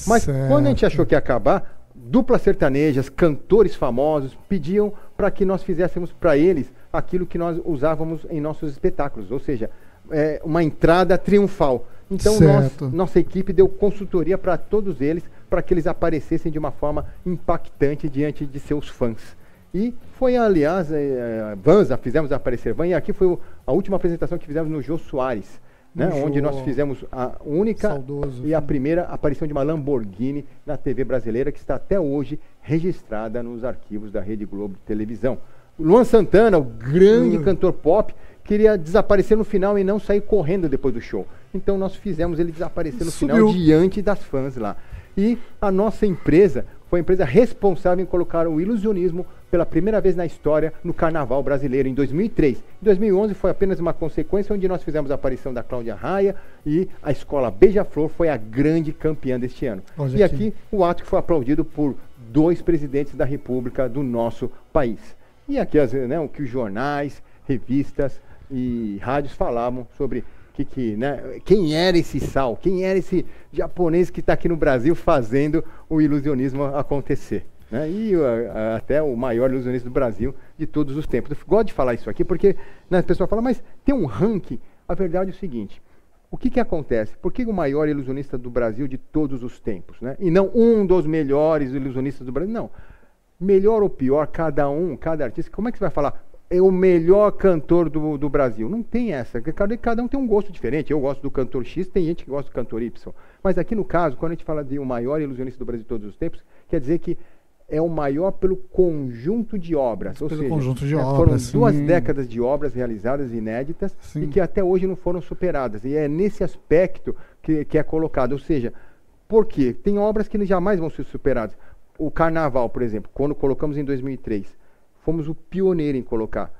Mas quando a gente achou que ia acabar, duplas sertanejas, cantores famosos pediam para que nós fizéssemos para eles aquilo que nós usávamos em nossos espetáculos, ou seja, é, uma entrada triunfal. Então nós, Certo. nossa equipe deu consultoria para todos eles para que eles aparecessem de uma forma impactante diante de seus fãs. E foi, aliás, eh, Vanza, fizemos aparecer Van, e aqui foi a última apresentação que fizemos no Jô Soares, né, No onde Jô. nós fizemos a única Saudoso e a primeira aparição de uma Lamborghini na TV brasileira, que está até hoje registrada nos arquivos da Rede Globo de televisão. Luan Santana, o grande Hum. cantor pop, queria desaparecer no final e não sair correndo depois do show. Então nós fizemos ele desaparecer no final Sumiu. diante das fãs lá. E a nossa empresa foi a empresa responsável em colocar o ilusionismo pela primeira vez na história no carnaval brasileiro em 2003. Em 2011 foi apenas uma consequência onde nós fizemos a aparição da Cláudia Raia e a escola Beija-Flor foi a grande campeã deste ano. Olha e aqui. aqui o ato que foi aplaudido por dois presidentes da República do nosso país. E aqui as, né, o que os jornais, revistas e rádios falavam sobre que, que, né, quem era esse Sal, quem era esse japonês que está aqui no Brasil fazendo o ilusionismo acontecer. Né? E uh, uh, até o maior ilusionista do Brasil de todos os tempos. Eu gosto de falar isso aqui porque né, a pessoa fala, mas tem um ranking. A verdade é o seguinte: o que, que acontece? Por que o maior ilusionista do Brasil de todos os tempos? Né? E não um dos melhores ilusionistas do Brasil, não. Melhor ou pior, cada um, cada artista, como é que você vai falar? É o melhor cantor do, do Brasil. Não tem essa. Cada, cada um tem um gosto diferente. Eu gosto do cantor X, tem gente que gosta do cantor Y. Mas aqui no caso, quando a gente fala de o maior ilusionista do Brasil de todos os tempos, quer dizer que é o maior pelo conjunto de obras. Ou Pelo seja, conjunto de é, obras, Foram duas sim. décadas de obras realizadas inéditas Sim. e que até hoje não foram superadas. E é nesse aspecto que, que é colocado. Ou seja, por quê? Tem obras que jamais vão ser superadas. O Carnaval, por exemplo, quando colocamos em 2003, fomos o pioneiro em colocar.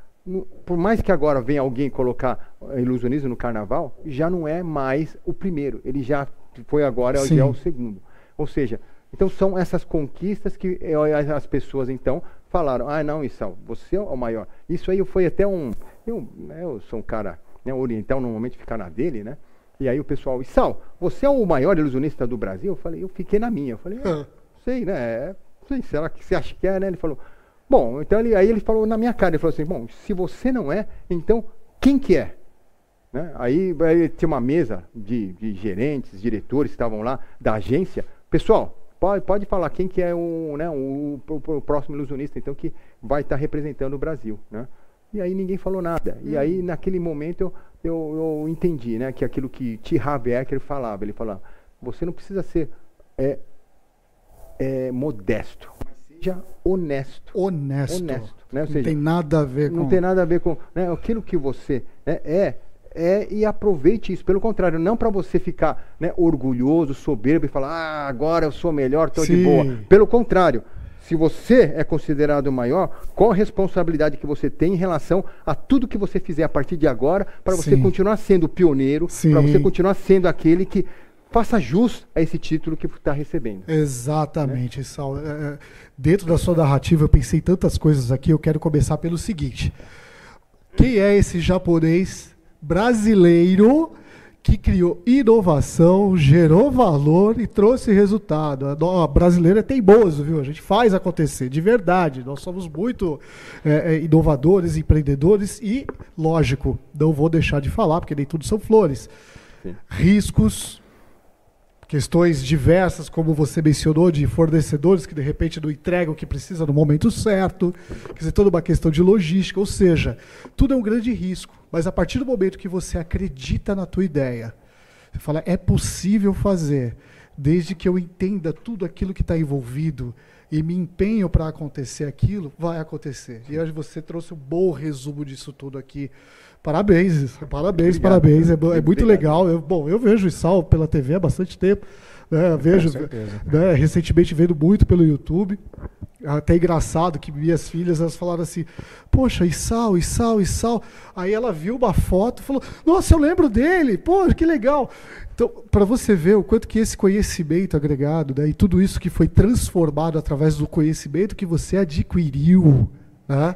Por mais que agora venha alguém colocar eh, ilusionismo no Carnaval, já não é mais o primeiro. Ele já foi agora, Sim. já é o segundo. Ou seja, então são essas conquistas que eh, as as pessoas então falaram, ah não, Issal, você é o maior. Isso aí foi até um, eu, né, eu sou um cara né, oriental, normalmente ficar na dele, né? E aí o pessoal, Issal, você é o maior ilusionista do Brasil? Eu falei, eu fiquei na minha. Eu falei, ah, sei, né? é, sei, será que você acha que é, né? Ele falou, bom, então ele, aí ele falou na minha cara, ele falou assim, bom, se você não é, então quem que é? Né? Aí, aí tinha uma mesa de, de gerentes, diretores que estavam lá da agência. Pessoal, pode, pode falar quem que é o, né, o, o- o próximo ilusionista, então, que vai estar representando o Brasil. Né? E aí ninguém falou nada. E aí, naquele momento, eu, eu, eu entendi né, que aquilo que T. Harv Eker falava, ele falava, você não precisa ser é, é, modesto, seja honesto. Honesto. Honesto, né? Ou Não seja, tem nada a ver não com. tem nada a ver com né, aquilo que você né, é. É, e aproveite isso. Pelo contrário, não para você ficar né, orgulhoso, soberbo e falar, ah, agora eu sou melhor, estou de boa. Pelo contrário, se você é considerado maior, qual a responsabilidade que você tem em relação a tudo que você fizer a partir de agora, para você continuar sendo o pioneiro, para você continuar sendo aquele que faça jus a esse título que está recebendo. Exatamente, Sal. É, dentro da sua narrativa, eu pensei tantas coisas aqui. Eu quero começar pelo seguinte: quem é esse japonês brasileiro que criou inovação, gerou valor e trouxe resultado. A brasileira é teimoso, viu? A gente faz acontecer, de verdade. Nós somos muito é, é, inovadores, empreendedores e, lógico, não vou deixar de falar, porque nem tudo são flores. Sim. Riscos, questões diversas, como você mencionou, de fornecedores que de repente não entregam o que precisa no momento certo, quer dizer, toda uma questão de logística, ou seja, tudo é um grande risco, mas a partir do momento que você acredita na tua ideia, você fala, é possível fazer, desde que eu entenda tudo aquilo que está envolvido e me empenho para acontecer aquilo, vai acontecer. E hoje você trouxe um bom resumo disso tudo aqui. Parabéns, parabéns, Obrigado. parabéns. É, é muito Obrigado. legal. Eu, bom, eu vejo o Sal pela TV há bastante tempo. Né? Vejo, né? recentemente vendo muito pelo YouTube. Até engraçado que minhas filhas elas falaram assim: Poxa, Issal, Issal, Issal. Aí ela viu uma foto e falou: Nossa, eu lembro dele, pô, que legal. Então, para você ver o quanto que esse conhecimento agregado né, e tudo isso que foi transformado através do conhecimento que você adquiriu, né,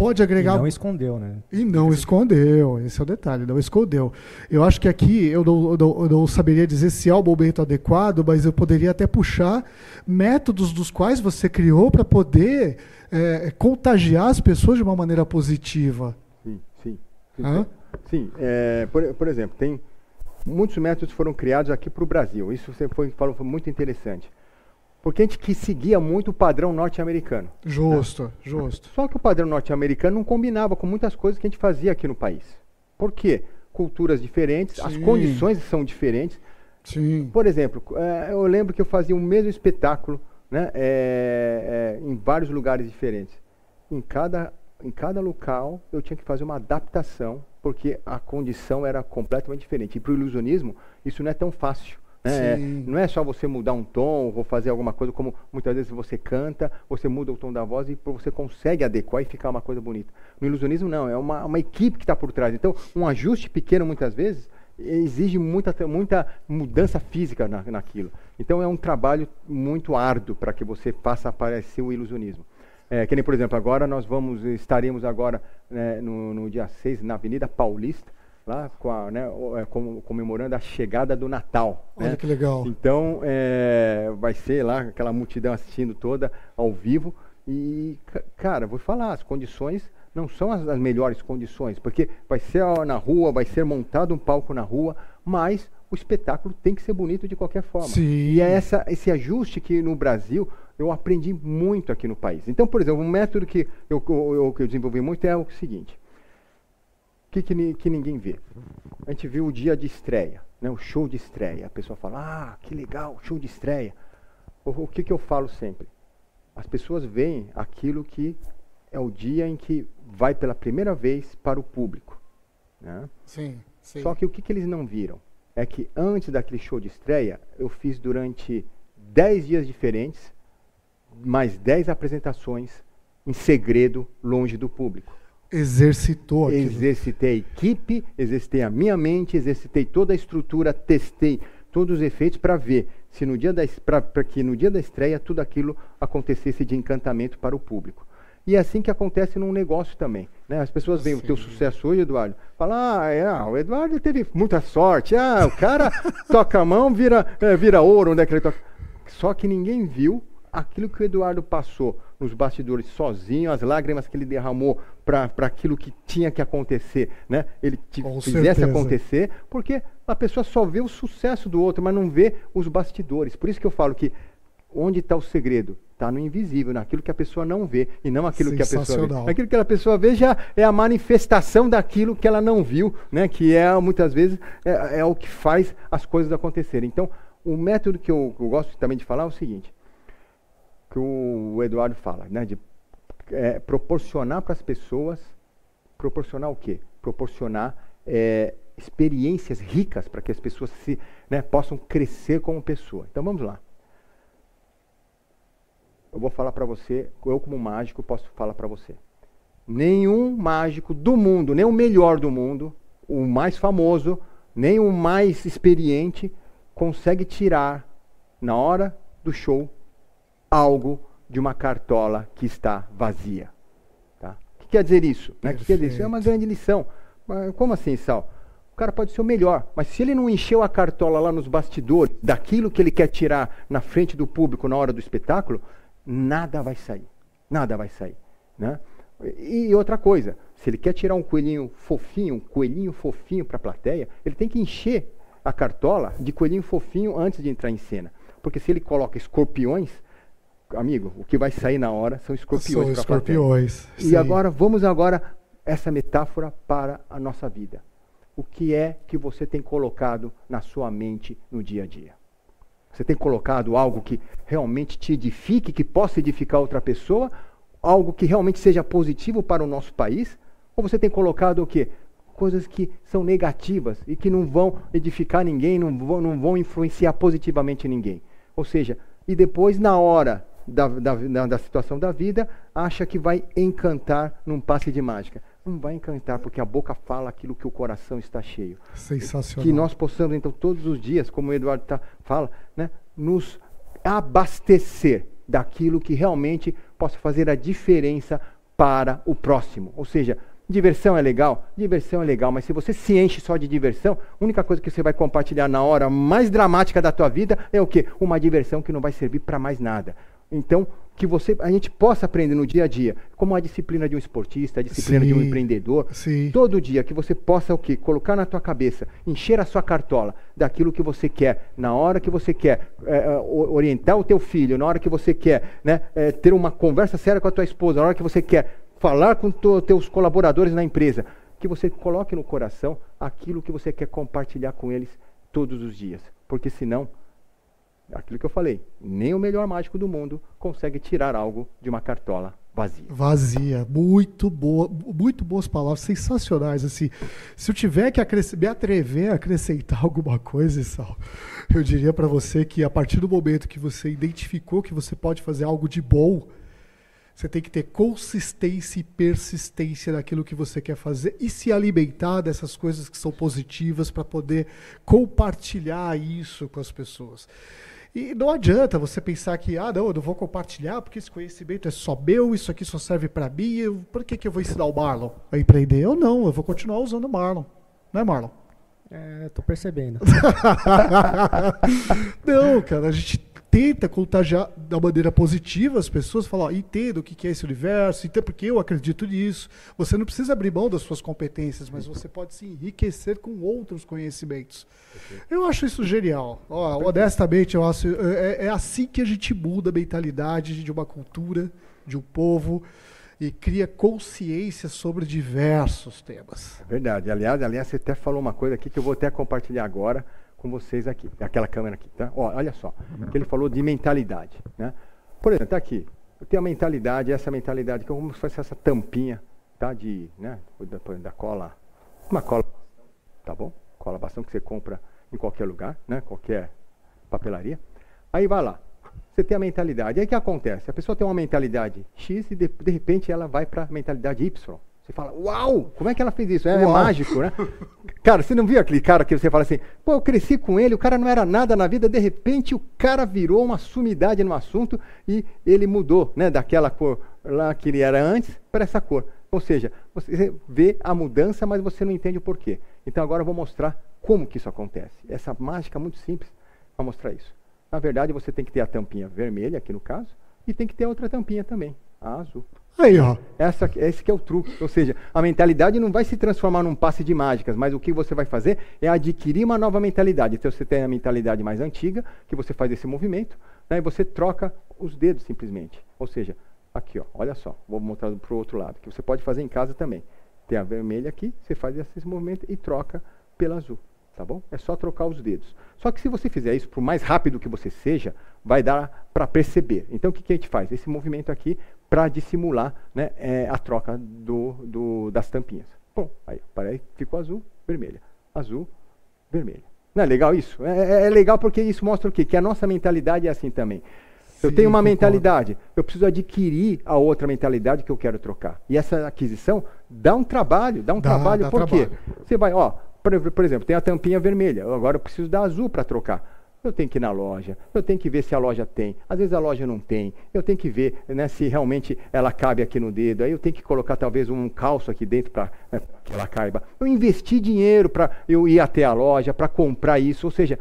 pode E agregar não escondeu, né? e não escondeu, esse é o detalhe, não escondeu. Eu acho que aqui eu não, eu não- eu não saberia dizer se é o momento adequado, mas eu poderia até puxar métodos dos quais você criou para poder eh, contagiar as pessoas de uma maneira positiva. Sim, sim. Sim, Hã? Sim, é, por, por exemplo, tem muitos métodos foram criados aqui para o Brasil. Isso você foi, falou foi muito interessante. Porque a gente que seguia muito o padrão norte-americano. Justo, justo. Só que o padrão norte-americano não combinava com muitas coisas que a gente fazia aqui no país. Por quê? Culturas diferentes, as Sim. condições são diferentes. Sim. Por exemplo, eh, eu lembro que eu fazia o mesmo espetáculo né, eh, eh, em vários lugares diferentes. Em cada, em cada local eu tinha que fazer uma adaptação, porque a condição era completamente diferente. E para o ilusionismo, isso não é tão fácil. Né? Não é só você mudar um tom ou fazer alguma coisa, como muitas vezes você canta, você muda o tom da voz e você consegue adequar e ficar uma coisa bonita. No ilusionismo, não, é uma, uma equipe que está por trás. Então, um ajuste pequeno, muitas vezes, exige muita, muita mudança física na, naquilo. Então, é um trabalho muito árduo para que você faça aparecer o ilusionismo. É, que nem, por exemplo, agora nós vamos, estaremos agora né, no, no dia 6 na Avenida Paulista, lá com a, né, é, com- comemorando a chegada do Natal. Olha né? que legal. Então, é, vai ser lá aquela multidão assistindo toda ao vivo. E, ca- cara, vou falar, as condições não são as, as melhores condições, porque vai ser ó, na rua, vai ser montado um palco na rua, mas o espetáculo tem que ser bonito de qualquer forma. Sim. E é essa, esse ajuste que no Brasil eu aprendi muito aqui no país. Então, por exemplo, um método que eu, eu, eu desenvolvi muito é o seguinte: que, que, que ninguém vê? A gente viu o dia de estreia, né, o show de estreia. A pessoa fala, ah, que legal, show de estreia. O, o que, que eu falo sempre? As pessoas veem aquilo que é o dia em que vai pela primeira vez para o público. Né? Sim, sim. Só que o que, que eles não viram? É que antes daquele show de estreia, eu fiz durante 10 dias diferentes, mais 10 apresentações em segredo, longe do público. Exercitou aquilo. Exercitei a equipe, exercitei a minha mente, exercitei toda a estrutura, testei todos os efeitos para ver se no dia da para que no dia da estreia tudo aquilo acontecesse de encantamento para o público. E é assim que acontece num negócio também. Né? As pessoas veem o teu sucesso hoje, Eduardo, falam, ah, é, ah, o Eduardo teve muita sorte, ah, o cara toca a mão, vira, é, vira ouro, onde é que ele toca? Só que ninguém viu aquilo que o Eduardo passou nos bastidores sozinho, as lágrimas que ele derramou para aquilo que tinha que acontecer, né? Ele te fizesse certeza. acontecer, porque a pessoa só vê o sucesso do outro, mas não vê os bastidores. Por isso que eu falo que onde está o segredo? Está no invisível, naquilo que a pessoa não vê, e não aquilo que a pessoa vê. Aquilo que a pessoa vê já é a manifestação daquilo que ela não viu, né? que é, muitas vezes, é, é o que faz as coisas acontecerem. Então, o método que eu, que eu gosto também de falar é o seguinte, que o Eduardo fala, né? de é, proporcionar para as pessoas, proporcionar o quê? Proporcionar é, experiências ricas para que as pessoas se, né, possam crescer como pessoa. Então vamos lá. Eu vou falar para você, eu como mágico posso falar para você. Nenhum mágico do mundo, nem o melhor do mundo, o mais famoso, nem o mais experiente, consegue tirar na hora do show algo de uma cartola que está vazia. Tá? O que quer dizer isso? né? O que quer dizer isso? É uma grande lição. Mas como assim, Sal? O cara pode ser o melhor, mas se ele não encheu a cartola lá nos bastidores daquilo que ele quer tirar na frente do público na hora do espetáculo, nada vai sair. Nada vai sair. Né? E outra coisa, se ele quer tirar um coelhinho fofinho, um coelhinho fofinho para a plateia, ele tem que encher a cartola de coelhinho fofinho antes de entrar em cena. Porque se ele coloca escorpiões, amigo, o que vai sair na hora são escorpiões. São escorpiões, E agora, vamos agora essa metáfora para a nossa vida. O que é que você tem colocado na sua mente no dia a dia? Você tem colocado algo que realmente te edifique, que possa edificar outra pessoa? Algo que realmente seja positivo para o nosso país? Ou você tem colocado o quê? Coisas que são negativas e que não vão edificar ninguém, não vão, não vão influenciar positivamente ninguém. Ou seja, e depois, na hora da, da, da, da situação da vida, acha que vai encantar num passe de mágica. Não vai encantar, porque a boca fala aquilo que o coração está cheio. Sensacional. Que nós possamos, então, todos os dias, como o Eduardo tá, fala, né, nos abastecer daquilo que realmente possa fazer a diferença para o próximo. Ou seja, diversão é legal? Diversão é legal, mas se você se enche só de diversão, a única coisa que você vai compartilhar na hora mais dramática da tua vida é o quê? Uma diversão que não vai servir para mais nada. Então, que você, a gente possa aprender no dia a dia, como a disciplina de um esportista, a disciplina de um Sim, empreendedor, sim. todo dia que você possa o quê? Colocar na tua cabeça, encher a sua cartola daquilo que você quer, na hora que você quer é, orientar o teu filho, na hora que você quer né, é, ter uma conversa séria com a tua esposa, na hora que você quer falar com os teus colaboradores na empresa, que você coloque no coração aquilo que você quer compartilhar com eles todos os dias, porque senão aquilo que eu falei, nem o melhor mágico do mundo consegue tirar algo de uma cartola vazia. Vazia, muito boa, muito boas palavras, sensacionais assim. Se eu tiver que me atrever a acrescentar alguma coisa, Sal, eu diria para você que a partir do momento que você identificou que você pode fazer algo de bom, você tem que ter consistência e persistência naquilo que você quer fazer e se alimentar dessas coisas que são positivas para poder compartilhar isso com as pessoas. E não adianta você pensar que, ah, não, eu não vou compartilhar porque esse conhecimento é só meu, isso aqui só serve para mim, eu, por que, que eu vou ensinar o Marlon a empreender? Eu não, eu vou continuar usando o Marlon. Não é, Marlon? É, tô percebendo. não, cara, a gente tenta contagiar da maneira positiva as pessoas, falar, ó, entenda o que é esse universo, entenda porque eu acredito nisso. Você não precisa abrir mão das suas competências, mas você pode se enriquecer com outros conhecimentos. Eu acho isso genial. Ó, honestamente, eu acho é, é assim que a gente muda a mentalidade de uma cultura, de um povo e cria consciência sobre diversos temas. É verdade. Aliás, aliás, você até falou uma coisa aqui que eu vou até compartilhar agora com vocês aqui. Aquela câmera aqui, tá? Ó, olha só. Que ele falou de mentalidade, né? Por exemplo, tá aqui. Eu tenho a mentalidade, essa mentalidade que é como se fosse essa tampinha, tá? De, né? Da, da cola. Uma cola, tá bom? Cola bastante que você compra em qualquer lugar, né? Qualquer papelaria. Aí vai lá. Você tem a mentalidade. Aí o que acontece? A pessoa tem uma mentalidade X e de, de repente ela vai para a mentalidade Y. Você fala, uau, como é que ela fez isso? É, é mágico, né? Cara, você não viu aquele cara que você fala assim, pô, eu cresci com ele, o cara não era nada na vida, de repente o cara virou uma sumidade no assunto e ele mudou, né, daquela cor lá que ele era antes para essa cor. Ou seja, você vê a mudança, mas você não entende o porquê. Então agora eu vou mostrar como que isso acontece. Essa mágica muito simples para mostrar isso. Na verdade, você tem que ter a tampinha vermelha, aqui no caso, e tem que ter outra tampinha também, a azul. Aí, ó. Essa, esse que é o truque. Ou seja, a mentalidade não vai se transformar num passe de mágicas, mas o que você vai fazer é adquirir uma nova mentalidade. Então você tem a mentalidade mais antiga, que você faz esse movimento, né, e você troca os dedos simplesmente. Ou seja, aqui, ó, olha só, vou mostrar para o outro lado, que você pode fazer em casa também. Tem a vermelha aqui, você faz esse movimento e troca pela azul. Tá bom? É só trocar os dedos. Só que se você fizer isso, por mais rápido que você seja, vai dar para perceber. Então o que, que a gente faz? Esse movimento aqui para dissimular né, é, a troca do, do, das tampinhas. Bom, aí, aí ficou azul, vermelha. Azul, vermelha. Não é legal isso? É, é- é legal porque isso mostra o quê? Que a nossa mentalidade é assim também. Eu Sim, tenho uma concordo. mentalidade, eu preciso adquirir a outra mentalidade que eu quero trocar. E essa aquisição dá um trabalho, dá um Dá, trabalho. dá Por quê? trabalho. Você vai, ó, por, por exemplo, tem a tampinha vermelha, agora eu preciso da azul para trocar. Eu tenho que ir na loja, eu tenho que ver se a loja tem. Às vezes a loja não tem. Eu tenho que ver né, se realmente ela cabe aqui no dedo. Aí eu tenho que colocar talvez um calço aqui dentro para né, que ela caiba. Eu investi dinheiro para eu ir até a loja, para comprar isso. Ou seja,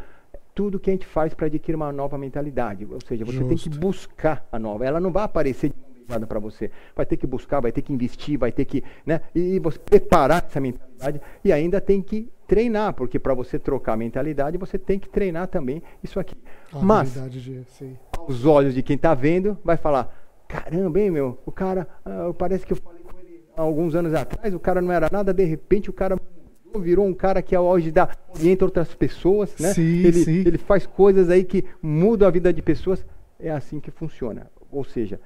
tudo que a gente faz para adquirir uma nova mentalidade. Ou seja, você Justo. tem que buscar a nova. Ela não vai aparecer nada para você. Vai ter que buscar, vai ter que investir, vai ter que, né? E você preparar essa mentalidade e ainda tem que treinar, porque para você trocar a mentalidade, você tem que treinar também isso aqui. A Mas, de, aos olhos de quem está vendo, vai falar: caramba, hein, meu, o cara, ah, parece que eu falei com ele há alguns anos atrás, o cara não era nada, de repente o cara virou um cara que hoje dá orienta outras pessoas, né? Sim, ele, sim. ele faz coisas aí que mudam a vida de pessoas. É assim que funciona. Ou seja,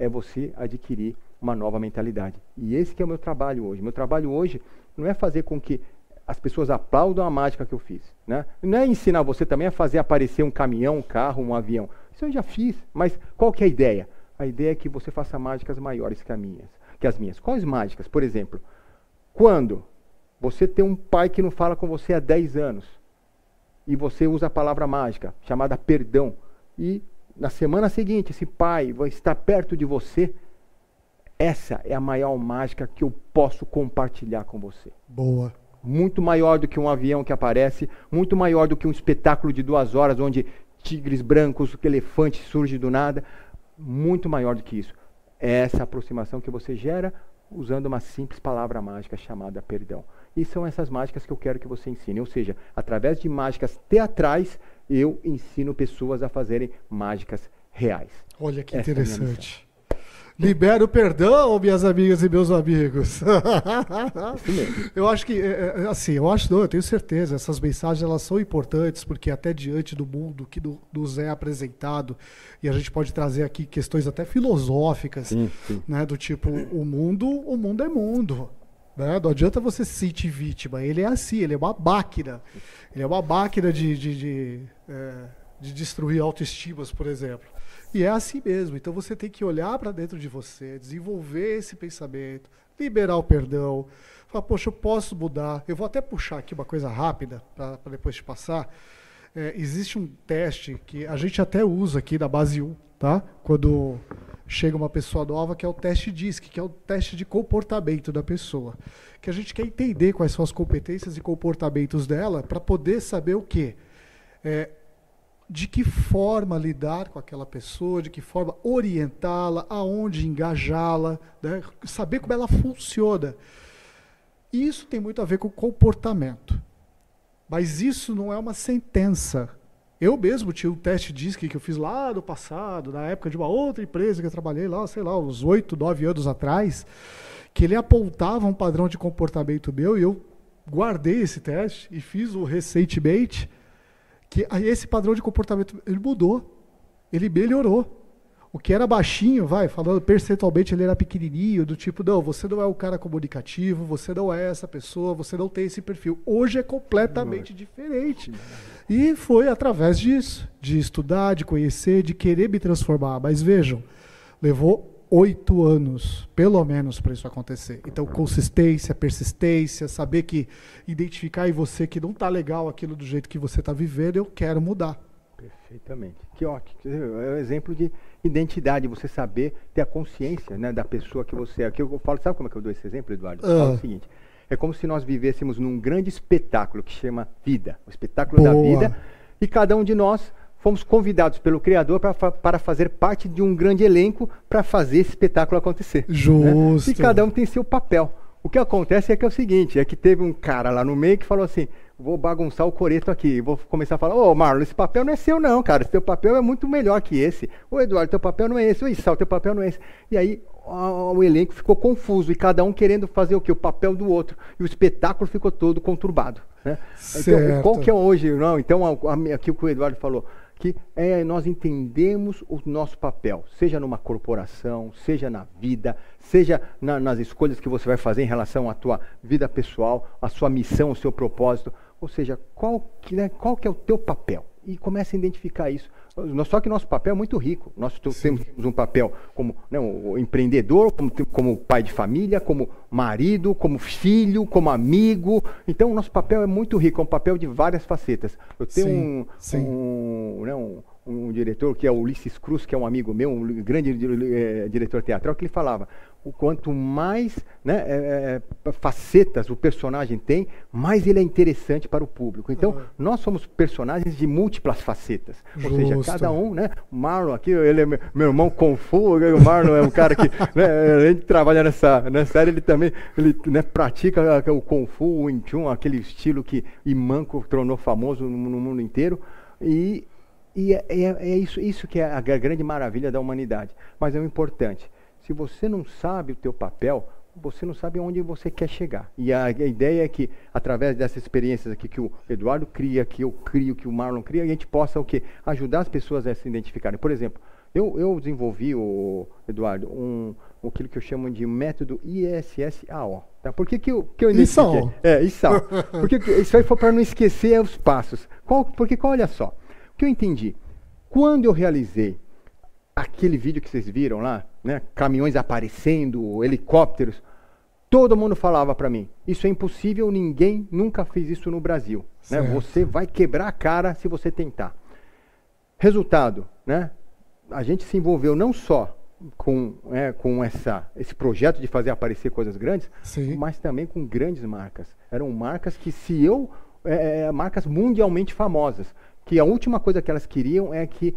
é você adquirir uma nova mentalidade. E esse que é o meu trabalho hoje. Meu trabalho hoje não é fazer com que as pessoas aplaudam a mágica que eu fiz. Né? Não é ensinar você também a fazer aparecer um caminhão, um carro, um avião. Isso eu já fiz. Mas qual que é a ideia? A ideia é que você faça mágicas maiores que as minhas. Que as minhas. Quais mágicas? Por exemplo, quando você tem um pai que não fala com você há 10 anos e você usa a palavra mágica, chamada perdão, e na semana seguinte esse pai vai estar perto de você, essa é a maior mágica que eu posso compartilhar com você. Boa muito maior do que um avião que aparece, muito maior do que um espetáculo de duas horas onde tigres brancos, elefantes surgem do nada, muito maior do que isso. É essa aproximação que você gera usando uma simples palavra mágica chamada perdão. E são essas mágicas que eu quero que você ensine. Ou seja, através de mágicas teatrais, eu ensino pessoas a fazerem mágicas reais. Olha que Essa interessante. É Libera o perdão, minhas amigas e meus amigos. eu acho que, é, é, assim, eu acho, não, eu tenho certeza, essas mensagens elas são importantes, porque até diante do mundo que nos é apresentado, e a gente pode trazer aqui questões até filosóficas, sim, sim. né? Do tipo, o mundo, o mundo é mundo. Né? Não adianta você se sentir vítima. Ele é assim, ele é uma máquina. Ele é uma máquina de, de, de, é, de destruir autoestimas, por exemplo. E é assim mesmo. Então você tem que olhar para dentro de você, desenvolver esse pensamento, liberar o perdão. Falar, poxa, eu posso mudar. Eu vou até puxar aqui uma coisa rápida para depois te passar. É, existe um teste que a gente até usa aqui da base 1, tá? Quando chega uma pessoa nova, que é o teste DISC, que é o teste de comportamento da pessoa. Que a gente quer entender quais são as competências e comportamentos dela para poder saber o quê? É, de que forma lidar com aquela pessoa, de que forma orientá-la, aonde engajá-la, né? saber como ela funciona. Isso tem muito a ver com comportamento. Mas isso não é uma sentença. Eu mesmo tinha um teste DISC que eu fiz lá no passado, na época de uma outra empresa que eu trabalhei lá, sei lá, uns oito, nove anos atrás, que ele apontava um padrão de comportamento meu e eu guardei esse teste e fiz o recentemente que esse padrão de comportamento ele mudou, ele melhorou. O que era baixinho, vai, falando percentualmente, ele era pequenininho, do tipo, não, você não é um cara comunicativo, você não é essa pessoa, você não tem esse perfil. Hoje é completamente diferente. E foi através disso, de estudar, de conhecer, de querer me transformar. Mas vejam, levou oito anos, pelo menos, para isso acontecer. Então, consistência, persistência, saber que identificar em você que não está legal aquilo do jeito que você está vivendo, eu quero mudar. Perfeitamente. Que ótimo. É um exemplo de identidade, você saber ter a consciência né, da pessoa que você é. Que eu falo, sabe como é que eu dou esse exemplo, Eduardo? Eu falo ah. o seguinte. É como se nós vivêssemos num grande espetáculo que chama vida, o espetáculo Boa. da vida, e cada um de nós fomos convidados pelo Criador pra, para fazer parte de um grande elenco para fazer esse espetáculo acontecer. Né? Justo. Né? E cada um tem seu papel. O que acontece é que é o seguinte, é que teve um cara lá no meio que falou assim, vou bagunçar o coreto aqui, vou começar a falar, ô oh, Marlon, esse papel não é seu não, cara, esse teu papel é muito melhor que esse. Ô Eduardo, teu papel não é esse, ô Issal, teu papel não é esse. E aí o elenco ficou confuso e cada um querendo fazer o que? O papel do outro. E o espetáculo ficou todo conturbado. Né? Então, qual que é hoje? Não, então, aqui o que o Eduardo falou, que é, nós entendemos o nosso papel, seja numa corporação, seja na vida, seja na, nas escolhas que você vai fazer em relação à tua vida pessoal, à sua missão, o seu propósito. Ou seja, qual que, né, qual que é o teu papel? E comece a identificar isso. Nós- Só que nosso papel é muito rico. Nós temos um papel como né, o empreendedor, como, como pai de família, como marido, como filho, como amigo. Então, o nosso papel é muito rico, é um papel de várias facetas. Eu tenho Sim, um, sim. um, né, um, diretor que é o Ulisses Cruz, que é um amigo meu, um grande eh, diretor teatral, que ele falava: o quanto mais né, eh, eh, facetas o personagem tem, mais ele é interessante para o público. Então, nós somos personagens de múltiplas facetas. Ou seja, Justo. cada um, né? O Marlon aqui, ele é meu, meu irmão Kung Fu, o Marlon é um cara que, né, além de trabalhar nessa, nessa área, ele também ele, né, pratica o Kung Fu, o Wing Chun, aquele estilo que Imanco tornou famoso no, no mundo inteiro. E, e é, é- é isso, isso que é a gra- grande maravilha da humanidade. Mas é o importante. Se você não sabe o teu papel, você não sabe onde você quer chegar. E a, a ideia é que, através dessas experiências aqui que o Eduardo cria, que eu crio, que o Marlon cria, a gente possa o quê? Ajudar as pessoas a se identificarem. Por exemplo, eu, eu desenvolvi, o Eduardo, um, aquilo que eu chamo de método ISSAO. Tá? Por que, que eu, que eu identifiquei? ISAO. É, ISAO. Porque que- isso aí foi para não esquecer os passos. Qual, porque, olha só, o que eu entendi? Quando eu realizei aquele vídeo que vocês viram lá, né, caminhões aparecendo, helicópteros, todo mundo falava para mim: isso é impossível, ninguém nunca fez isso no Brasil. Né? Você vai quebrar a cara se você tentar. Resultado, né? A gente se envolveu não só com, né, com essa, esse projeto de fazer aparecer coisas grandes, Sim. mas também com grandes marcas. Eram marcas que se eu é, é, marcas mundialmente famosas, que a última coisa que elas queriam é que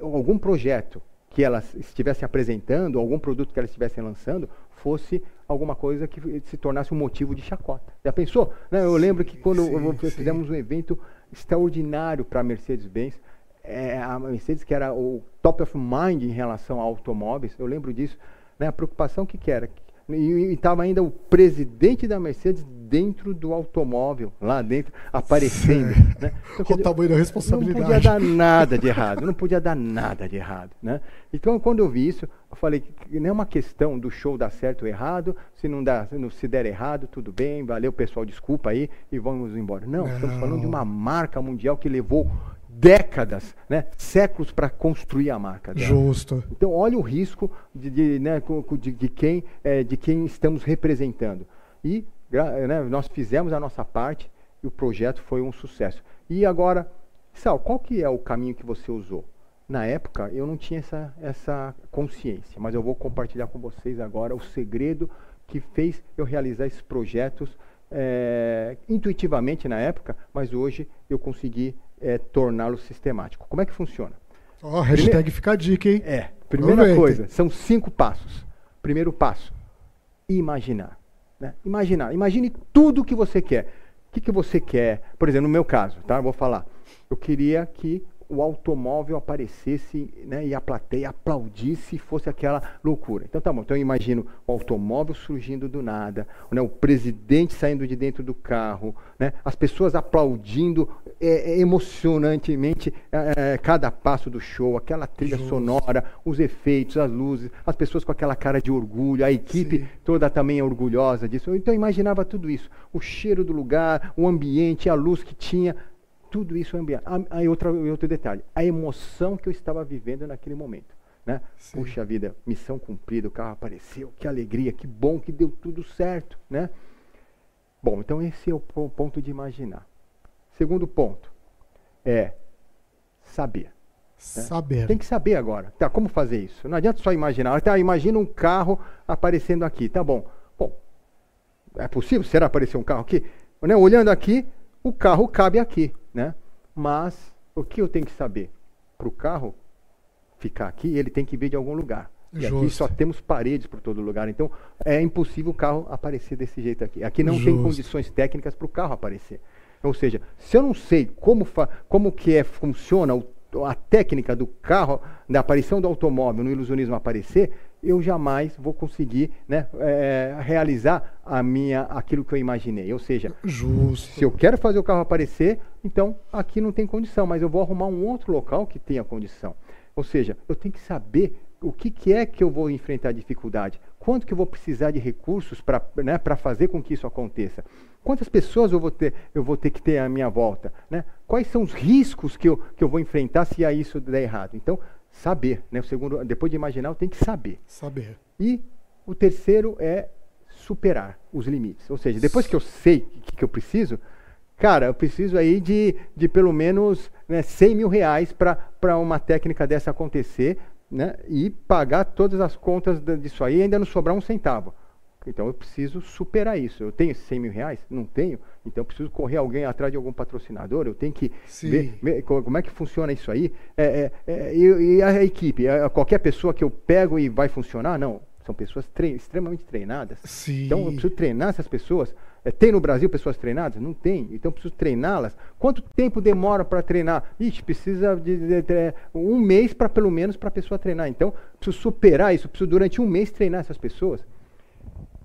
algum projeto que elas estivessem apresentando, algum produto que elas estivessem lançando, fosse alguma coisa que se tornasse um motivo de chacota. Já pensou? Né, eu lembro que quando sim, eu- sim. fizemos um evento extraordinário para a Mercedes-Benz, é, a Mercedes que era o top of mind em relação a automóveis, eu lembro disso, né, a preocupação que, que era. E estava ainda o presidente da Mercedes dentro do automóvel, lá dentro, aparecendo. Né? Então, o tamanho da não responsabilidade. podia dar nada de errado, não podia dar nada de errado, né? Então, quando eu vi isso, eu falei que não é uma questão do show dar certo ou errado, se não, dá, se não der errado, tudo bem, valeu pessoal, desculpa aí e vamos embora. Não, estamos falando de uma marca mundial que levou décadas, né, séculos para construir a marca dela. Justo. Então, olha o risco de, de, né, de, de quem, eh, de quem estamos representando. E né, nós fizemos a nossa parte e o projeto foi um sucesso. E agora, Sal, qual que é o caminho que você usou? Na época, eu não tinha essa, essa consciência, mas eu vou compartilhar com vocês agora o segredo que fez eu realizar esses projetos eh, intuitivamente na época, mas hoje eu consegui eh, torná-lo sistemático. Como é que funciona? Ó, hashtag fica a dica, hein? É, primeira Aproveita. coisa, são cinco passos. Primeiro passo, imaginar. Né? Imaginar. Imagine tudo o que você quer. O que, que você quer? Por exemplo, no meu caso, tá? Eu vou falar. Eu queria que o automóvel aparecesse né, e a plateia aplaudisse e fosse aquela loucura. Então tá bom, então eu imagino o automóvel surgindo do nada, né, o presidente saindo de dentro do carro, né, as pessoas aplaudindo é, é, emocionantemente é, é, cada passo do show, aquela trilha sonora, os efeitos, as luzes, as pessoas com aquela cara de orgulho, a equipe Sim. toda também é orgulhosa disso. Então eu imaginava tudo isso, o cheiro do lugar, o ambiente, a luz que tinha, tudo isso é ambiente. Ah, Aí outra, outro detalhe, a emoção que eu estava vivendo naquele momento. Né? Puxa vida, missão cumprida, o carro apareceu, que alegria, que bom que deu tudo certo. Né? Bom, então esse é o po- ponto de imaginar. Segundo ponto é saber. Saber. Tem que saber agora. Tá, como fazer isso? Não adianta só imaginar. Tá, imagina um carro aparecendo aqui. Tá bom. Bom, é possível? Será aparecer um carro aqui? Né, Olhando aqui, o carro cabe aqui, né? Mas o que eu tenho que saber? Para o carro ficar aqui, ele tem que vir de algum lugar. E aqui Justo. só temos paredes por todo lugar. Então é impossível o carro aparecer desse jeito aqui. Aqui não tem Justo. condições técnicas para o carro aparecer. Ou seja, se eu não sei como, como que é, funciona o- a técnica do carro, da aparição do automóvel no ilusionismo aparecer, eu jamais vou conseguir né, eh, realizar a minha, aquilo que eu imaginei. Ou seja, Justo. se eu quero fazer o carro aparecer, então aqui não tem condição, mas eu vou arrumar um outro local que tenha condição. Ou seja, eu tenho que saber o que, que é que eu vou enfrentar dificuldade? Quanto que eu vou precisar de recursos para né, pra fazer com que isso aconteça? Quantas pessoas eu vou ter, eu vou ter que ter à minha volta? Né? Quais são os riscos que eu, que eu vou enfrentar se a isso der errado? Então, saber. Né? O segundo, depois de imaginar, eu tenho que saber. Saber. E o terceiro é superar os limites. Ou seja, depois que eu sei o que, que eu preciso, cara, eu preciso aí de, de pelo menos né, 100 mil reais para uma técnica dessa acontecer né, e pagar todas as contas disso aí e ainda não sobrar um centavo. Então eu preciso superar isso. Eu tenho 100 mil reais? Não tenho. Então eu preciso correr alguém atrás de algum patrocinador. Eu tenho que ver, ver, como é que funciona isso aí. É, é, é, e, e, a equipe? É, qualquer pessoa que eu pego e vai funcionar? Não. São pessoas extremamente treinadas. Sim. Então eu preciso treinar essas pessoas. É, tem no Brasil pessoas treinadas? Não tem. Então preciso treiná-las. Quanto tempo demora para treinar? Ixi, precisa de, de, de um mês para pelo menos para a pessoa treinar. Então preciso superar isso. Preciso durante um mês treinar essas pessoas.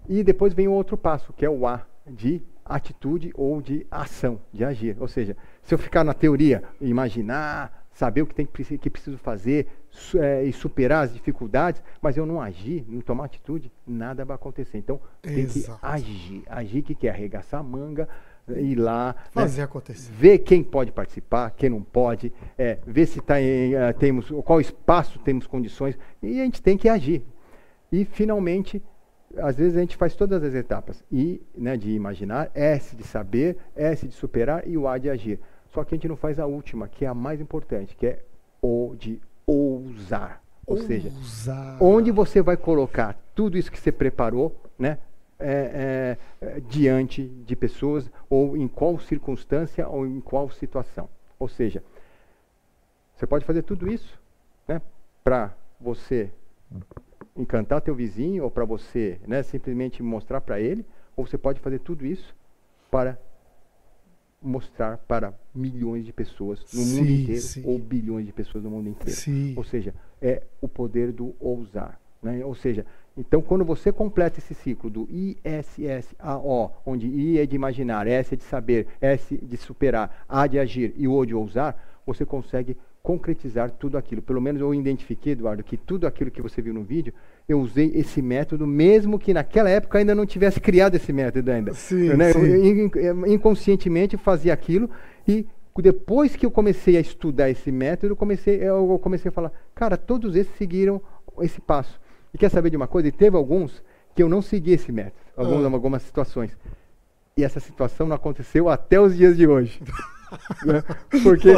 E depois vem o outro passo, que é o A, de atitude ou de ação, de agir. Ou seja, se eu ficar na teoria, imaginar, saber o que, tem, que preciso fazer é, e superar as dificuldades, mas eu não agir, não tomar atitude, nada vai acontecer. Então, tem Exato. que agir. Agir que quer arregaçar a manga, ir lá, fazer né, acontecer. Ver quem pode participar, quem não pode, é, ver se tá em, uh, temos qual espaço temos condições e a gente tem que agir. E finalmente às vezes a gente faz todas as etapas. I, né, de imaginar, S de saber, S de superar e o A de agir. Só que a gente não faz a última, que é a mais importante, que é O de ousar. Ou ousar. seja, onde você vai colocar tudo isso que você preparou, né, é, é, é, diante de pessoas, ou em qual circunstância, ou em qual situação. Ou seja, você pode fazer tudo isso né, para você encantar teu vizinho ou para você né, simplesmente mostrar para ele, ou você pode fazer tudo isso para mostrar para milhões de pessoas no sim, mundo inteiro sim. ou bilhões de pessoas no mundo inteiro. Sim. Ou seja, é o poder do ousar. Né? Ou seja, então quando você completa esse ciclo do ISSAO, onde I é de imaginar, S é de saber, S de superar, A de agir e O de ousar, você consegue concretizar tudo aquilo. Pelo menos eu identifiquei, Eduardo, que tudo aquilo que você viu no vídeo, eu usei esse método, mesmo que naquela época ainda não tivesse criado esse método ainda. Sim, né? sim. Eu, inconscientemente fazia aquilo e depois que eu comecei a estudar esse método, eu comecei, eu comecei a falar, cara, todos esses seguiram esse passo. E quer saber de uma coisa? E teve alguns que eu não segui esse método, alguns, ah. algumas situações. E essa situação não aconteceu até os dias de hoje. né? Porque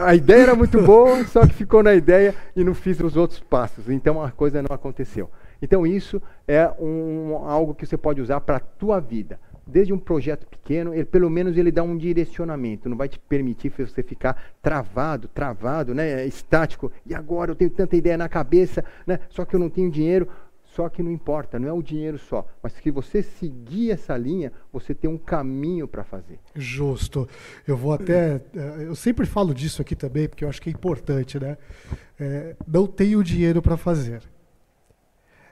a ideia era muito boa, só que ficou na ideia e não fiz os outros passos. Então a coisa não aconteceu. Então isso é um, algo que você pode usar para a tua vida. Desde um projeto pequeno, ele, pelo menos ele dá um direcionamento, não vai te permitir você ficar travado, travado, né, estático. E agora eu tenho tanta ideia na cabeça, né, só que eu não tenho dinheiro. Só que não importa, não é o dinheiro só, mas que você seguir essa linha, você tem um caminho para fazer. Justo. Eu vou até. Eh, eu sempre falo disso aqui também, porque eu acho que é importante, né? É, não tenho dinheiro para fazer.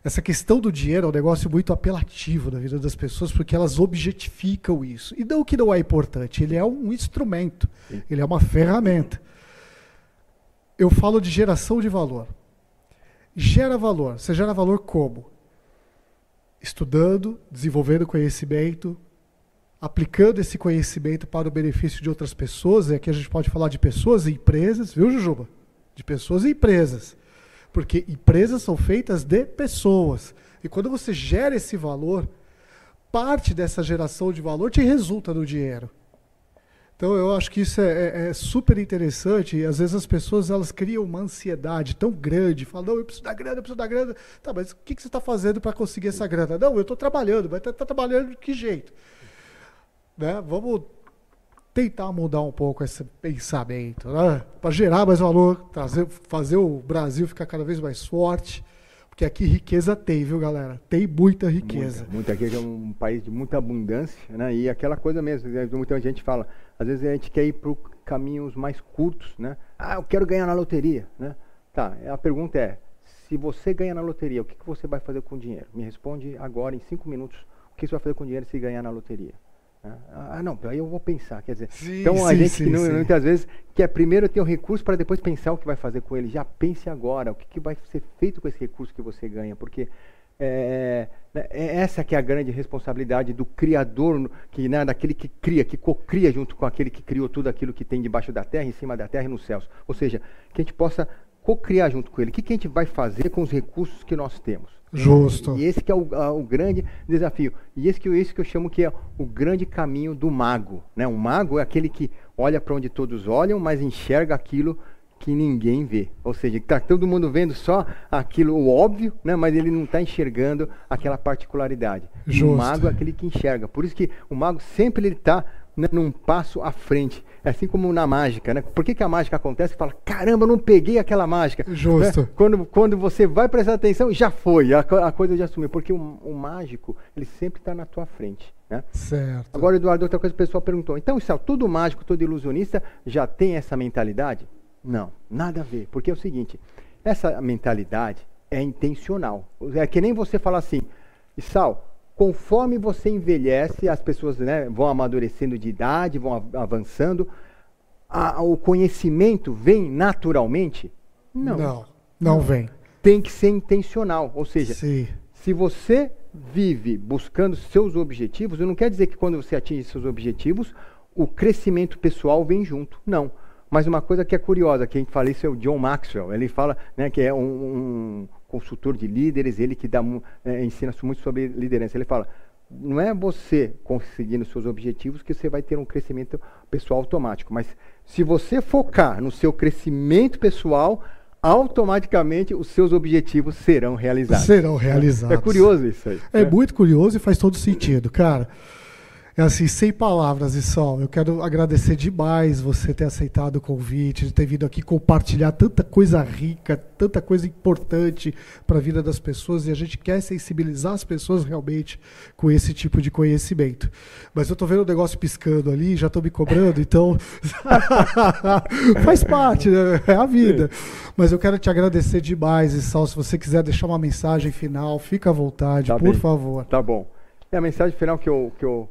Essa questão do dinheiro é um negócio muito apelativo na vida das pessoas, porque elas objetificam isso. E não que não é importante, ele é um instrumento, ele é uma ferramenta. Eu falo de geração de valor gera valor. Você gera valor como? Estudando, desenvolvendo conhecimento, aplicando esse conhecimento para o benefício de outras pessoas. E aqui a gente pode falar de pessoas e empresas, viu, Jujuba? De pessoas e empresas. Porque empresas são feitas de pessoas. E quando você gera esse valor, parte dessa geração de valor te resulta no dinheiro. Então eu acho que isso é, é, é, super interessante e às vezes as pessoas elas criam uma ansiedade tão grande, falam, eu preciso da grana, eu preciso da grana. Tá, mas o que, que você está fazendo para conseguir essa grana? Não, eu estou trabalhando, mas está tá trabalhando de que jeito? Né? Vamos tentar mudar um pouco esse pensamento, né? para gerar mais valor, trazer, fazer o Brasil ficar cada vez mais forte. Porque aqui riqueza tem, viu, galera? Tem muita riqueza. Muita, muita aqui é um país de muita abundância, né? E aquela coisa mesmo, né? muita gente fala, às vezes a gente quer ir para caminhos mais curtos, né? Ah, eu quero ganhar na loteria, né? Tá, a pergunta é, se você ganha na loteria, o que, que você vai fazer com o dinheiro? Me responde agora, em cinco minutos, o que você vai fazer com o dinheiro se ganhar na loteria? Né? Ah, não, aí eu vou pensar. Quer dizer, Sim, então a sim, gente sim, que não- muitas vezes quer primeiro ter o recurso para depois pensar o que vai fazer com ele. Já pense agora, o que, que vai ser feito com esse recurso que você ganha, porque é, né, é essa que é a grande responsabilidade do criador, que né, daquele que cria, que cocria junto com aquele que criou tudo aquilo que tem debaixo da terra, em cima da terra e nos céus. Ou seja, que a gente possa cocriar junto com ele. O que, que a gente vai fazer com os recursos que nós temos? Justo. E esse que é o, a- o grande desafio. E esse que, esse que eu chamo que é o grande caminho do mago. Né? O mago é aquele que olha para onde todos olham, mas enxerga aquilo que ninguém vê. Ou seja, está todo mundo vendo só aquilo o óbvio, né? mas ele não está enxergando aquela particularidade. E O Justo. mago é aquele que enxerga. Por isso que o mago sempre ele está né, num passo à frente. É assim como na mágica, né? Por que, que a mágica acontece? Fala, caramba, não peguei aquela mágica. Justo. Né? Quando, quando você vai prestar atenção, já foi, a, a coisa já sumiu. Porque o, o mágico, ele sempre está na tua frente. Né? Certo. Agora, Eduardo, outra coisa que o pessoal perguntou. Então, isso, todo mágico, todo ilusionista já tem essa mentalidade? Não, nada a ver. Porque é o seguinte, essa mentalidade é intencional. É que nem você falar assim, Sal, conforme você envelhece, as pessoas né, vão amadurecendo de idade, vão av- avançando, a- o conhecimento vem naturalmente? Não. Não, não vem. Tem que ser intencional. Ou seja, Sim. se você vive buscando seus objetivos, não quer dizer que quando você atinge seus objetivos, o crescimento pessoal vem junto. Não. Mas uma coisa que é curiosa, quem fala isso é o John Maxwell. Ele fala né, que é um, um consultor de líderes, ele que dá, eh, ensina muito sobre liderança. Ele fala, não é você conseguindo seus objetivos que você vai ter um crescimento pessoal automático. Mas se você focar no seu crescimento pessoal, automaticamente os seus objetivos serão realizados. Serão realizados. É curioso isso aí. É né? muito curioso e faz todo sentido, cara. É assim, sem palavras, Isol. Eu quero agradecer demais você ter aceitado o convite, de ter vindo aqui compartilhar tanta coisa rica, tanta coisa importante para a vida das pessoas e a gente quer sensibilizar as pessoas realmente com esse tipo de conhecimento. Mas eu tô vendo o negócio piscando ali, já tô me cobrando, então faz parte, né? é a vida. Mas eu quero te agradecer demais, Isol. Se você quiser deixar uma mensagem final, fica à vontade, Tá por bem. favor. Tá bom. E a mensagem final que eu, que eu,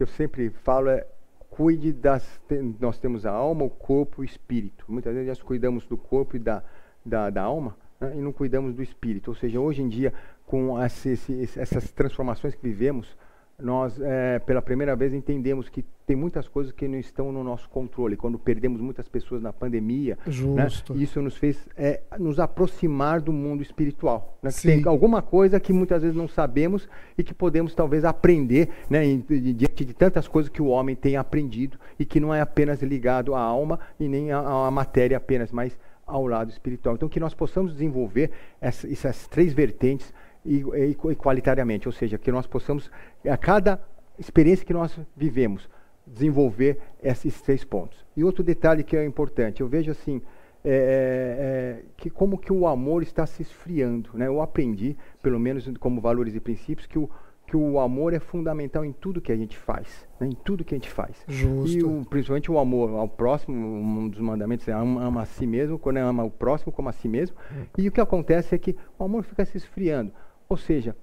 que eu sempre falo é cuide das. Nós temos a alma, o corpo e o espírito. Muitas vezes nós cuidamos do corpo e da, da, da alma né, e não cuidamos do espírito. Ou seja, hoje em dia, com esse- esse- essas transformações que vivemos, nós, eh, pela primeira vez, entendemos que tem muitas coisas que não estão no nosso controle. Quando perdemos muitas pessoas na pandemia, né, isso nos fez eh, nos aproximar do mundo espiritual. Né, tem alguma coisa que muitas vezes não sabemos e que podemos talvez aprender né, em- di- diante de tantas coisas que o homem tem aprendido e que não é apenas ligado à alma e nem à, à matéria apenas, mas ao lado espiritual. Então que nós possamos desenvolver essa- essas três vertentes e, e, e qualitariamente, ou seja, que nós possamos a cada experiência que nós vivemos desenvolver esses três pontos. E outro detalhe que é importante, eu vejo assim é, é, que como que o amor está se esfriando. Né? Eu aprendi, pelo menos como valores e princípios, que o, que o amor é fundamental em tudo que a gente faz. Né? Em tudo que a gente faz. Justo. E o- principalmente o amor ao próximo, um dos mandamentos é ama, ama a si mesmo, quando é ama o próximo como a si mesmo. E o que acontece é que o amor fica se esfriando. Ou seja,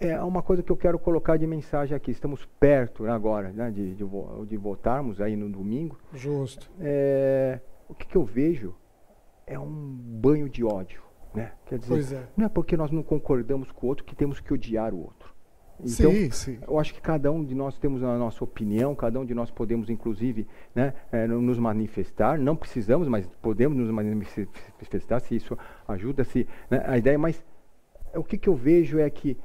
é uma coisa que eu quero colocar de mensagem aqui. Estamos perto agora né, de, de, de votarmos aí no domingo. Justo. É, o que, que eu vejo é um banho de ódio. Né? Quer dizer, Pois é. não é porque nós não concordamos com o outro que temos que odiar o outro. Sim, sim. Eu acho que cada um de nós temos a nossa opinião, cada um de nós podemos, inclusive, né, no- nos manifestar. Não precisamos, mas podemos nos manifestar se isso ajuda, se né, a ideia. Mas é, o que, que eu vejo é que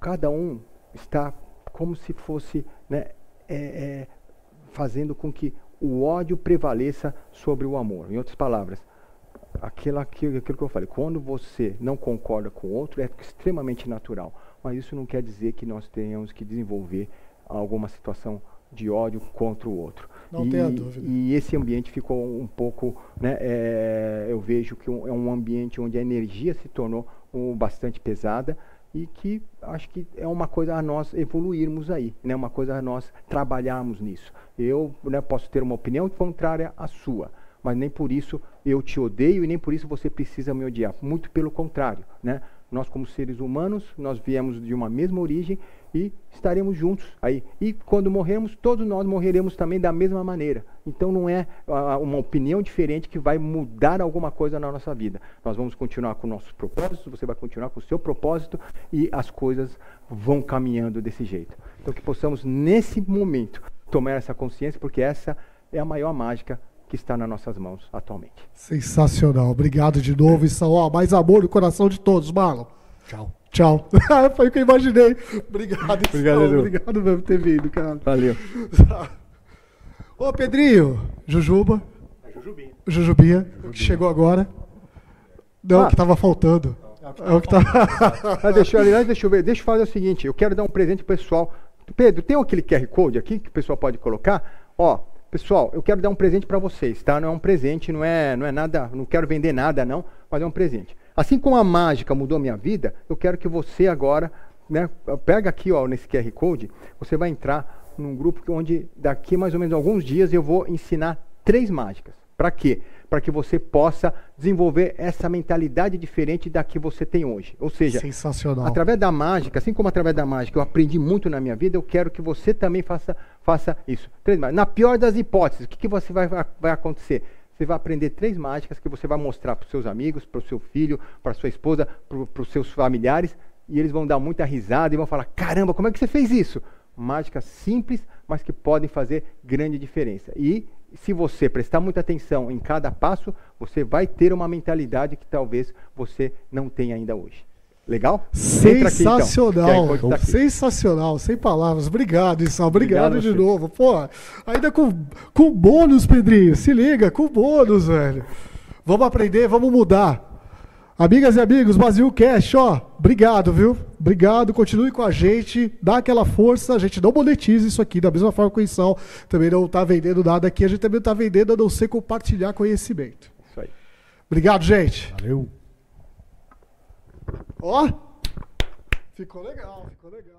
cada um está como se fosse né, é, é, fazendo com que o ódio prevaleça sobre o amor. Em outras palavras, aquilo, aquilo, aquilo que eu falei, quando você não concorda com o outro, é extremamente natural. Mas isso não quer dizer que nós tenhamos que desenvolver alguma situação de ódio contra o outro. Não e, tenha dúvida. E esse ambiente ficou um pouco, né, é, eu vejo que um- é um ambiente onde a energia se tornou um, bastante pesada e que acho que é uma coisa a nós evoluirmos aí, né, uma coisa a nós trabalharmos nisso. Eu né, posso ter uma opinião contrária à sua, mas nem por isso eu te odeio e nem por isso você precisa me odiar. Muito pelo contrário, né? Nós como seres humanos, nós viemos de uma mesma origem e estaremos juntos aí. E quando morrermos, todos nós morreremos também da mesma maneira. Então não é ah, uma opinião diferente que vai mudar alguma coisa na nossa vida. Nós vamos continuar com nossos propósitos, você vai continuar com o seu propósito e as coisas vão caminhando desse jeito. Então que possamos nesse momento tomar essa consciência, porque essa é a maior mágica que está nas nossas mãos atualmente. Sensacional. Obrigado de novo. Ó, mais amor no coração de todos, Marlon. Tchau. Tchau. Foi o que eu imaginei. Obrigado. Obrigado, Edu. Obrigado mesmo por ter vindo, cara. Valeu. Ô, Pedrinho. Jujuba. Jujubinha. Que chegou agora. Não, Ah. que tava faltando. É o que tá. Ah, deixa, eu- aliás, deixa eu ver. Deixa eu fazer o seguinte. Eu quero dar um presente pessoal. Pedro, tem aquele QR Code aqui que o pessoal pode colocar? Ó, pessoal, eu quero dar um presente para vocês, tá? Não é um presente, não é, não é nada, não quero vender nada, não, mas é um presente. Assim como a mágica mudou a minha vida, eu quero que você agora, né, pega aqui, ó, nesse QR Code, você vai entrar num grupo onde daqui mais ou menos alguns dias eu vou ensinar três mágicas. Para quê? Para que você possa desenvolver essa mentalidade diferente da que você tem hoje. Ou seja, Sensacional. Através da mágica, assim como através da mágica eu aprendi muito na minha vida, eu quero que você também faça, faça isso. Três mágicas. Na pior das hipóteses, o que, que você vai, vai acontecer? Você vai aprender três mágicas que você vai mostrar para os seus amigos, para o seu filho, para sua esposa, para os seus familiares, e eles vão dar muita risada e vão falar: caramba, como é que você fez isso? Mágicas simples, mas que podem fazer grande diferença. E se você prestar muita atenção em cada passo, você vai ter uma mentalidade que talvez você não tenha ainda hoje. Legal? Entra aqui, então. Sensacional. Code tá. Sensacional, sem palavras. Obrigado, Issal. Obrigado, Obrigado de novo. Pô, ainda com, com bônus, Pedrinho. Se liga, com bônus, velho. Vamos aprender, vamos mudar. Amigas e amigos, Brasil Cash, ó, obrigado, viu? Obrigado, continue com a gente, dá aquela força, a gente não monetiza isso aqui, da mesma forma que o Issal também não tá vendendo nada aqui, a gente também não tá vendendo a não ser compartilhar conhecimento. Isso aí. Obrigado, gente. Valeu. Ó, ficou legal, ficou legal.